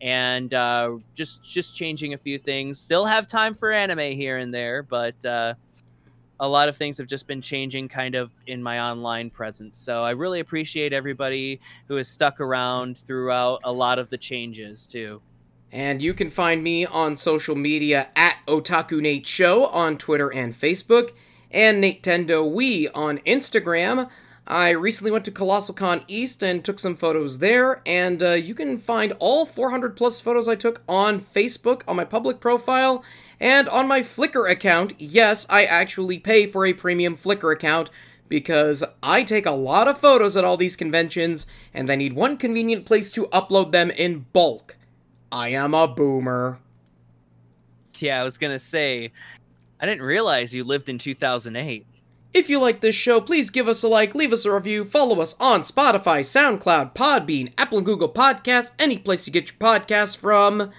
and uh, just just changing a few things. Still have time for anime here and there, but uh, a lot of things have just been changing kind of in my online presence. So I really appreciate everybody who has stuck around throughout a lot of the changes too. And you can find me on social media at Otaku Nate Show on Twitter and Facebook, and Nintendo Wii on Instagram. I recently went to Colossal Con East and took some photos there, and uh, you can find all 400 plus photos I took on Facebook on my public profile and on my Flickr account. Yes, I actually pay for a premium Flickr account because I take a lot of photos at all these conventions, and I need one convenient place to upload them in bulk. I am a boomer. Yeah, I was gonna say, I didn't realize you lived in 2008. If you like this show, please give us a like, leave us a review, follow us on Spotify, SoundCloud, Podbean, Apple and Google Podcasts, any place you get your podcasts from.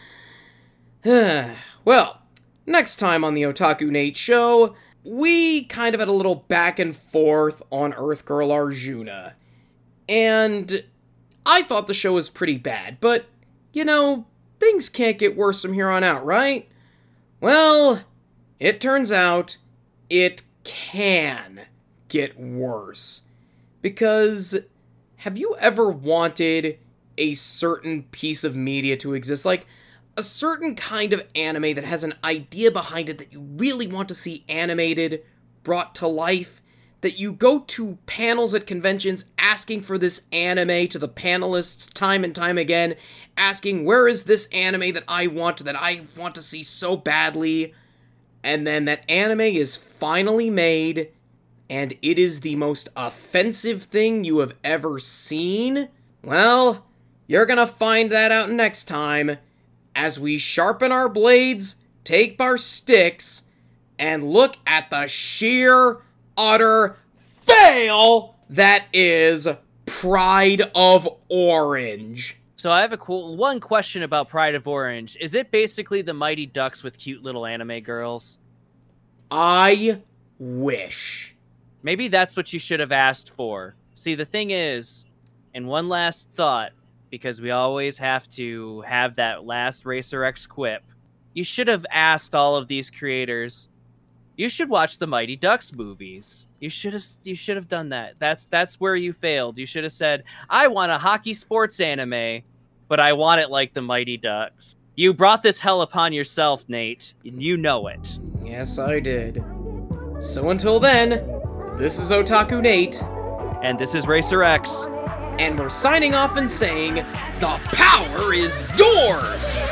well, next time on the Otaku Nate show, we kind of had a little back and forth on Earth Girl Arjuna. And I thought the show was pretty bad, but, you know, things can't get worse from here on out, right? Well, it turns out it can get worse. Because have you ever wanted a certain piece of media to exist? Like a certain kind of anime that has an idea behind it that you really want to see animated, brought to life? That you go to panels at conventions asking for this anime to the panelists time and time again, asking, where is this anime that I want, that I want to see so badly? And then that anime is finally made, and it is the most offensive thing you have ever seen? Well, you're gonna find that out next time as we sharpen our blades, take our sticks, and look at the sheer, utter fail that is Pride of Orange. So I have a cool one question about Pride of Orange. Is it basically the Mighty Ducks with cute little anime girls? I wish. Maybe that's what you should have asked for. See, the thing is, and one last thought, because we always have to have that last Raycer X quip. You should have asked all of these creators. You should watch the Mighty Ducks movies. You should have you should have done that. That's that's where you failed. You should have said, "I want a hockey sports anime, but I want it like the Mighty Ducks." You brought this hell upon yourself, Nate. and You know it. Yes, I did. So until then, this is Otaku Nate, And this is Raycer X. and we're signing off and saying, The power is yours!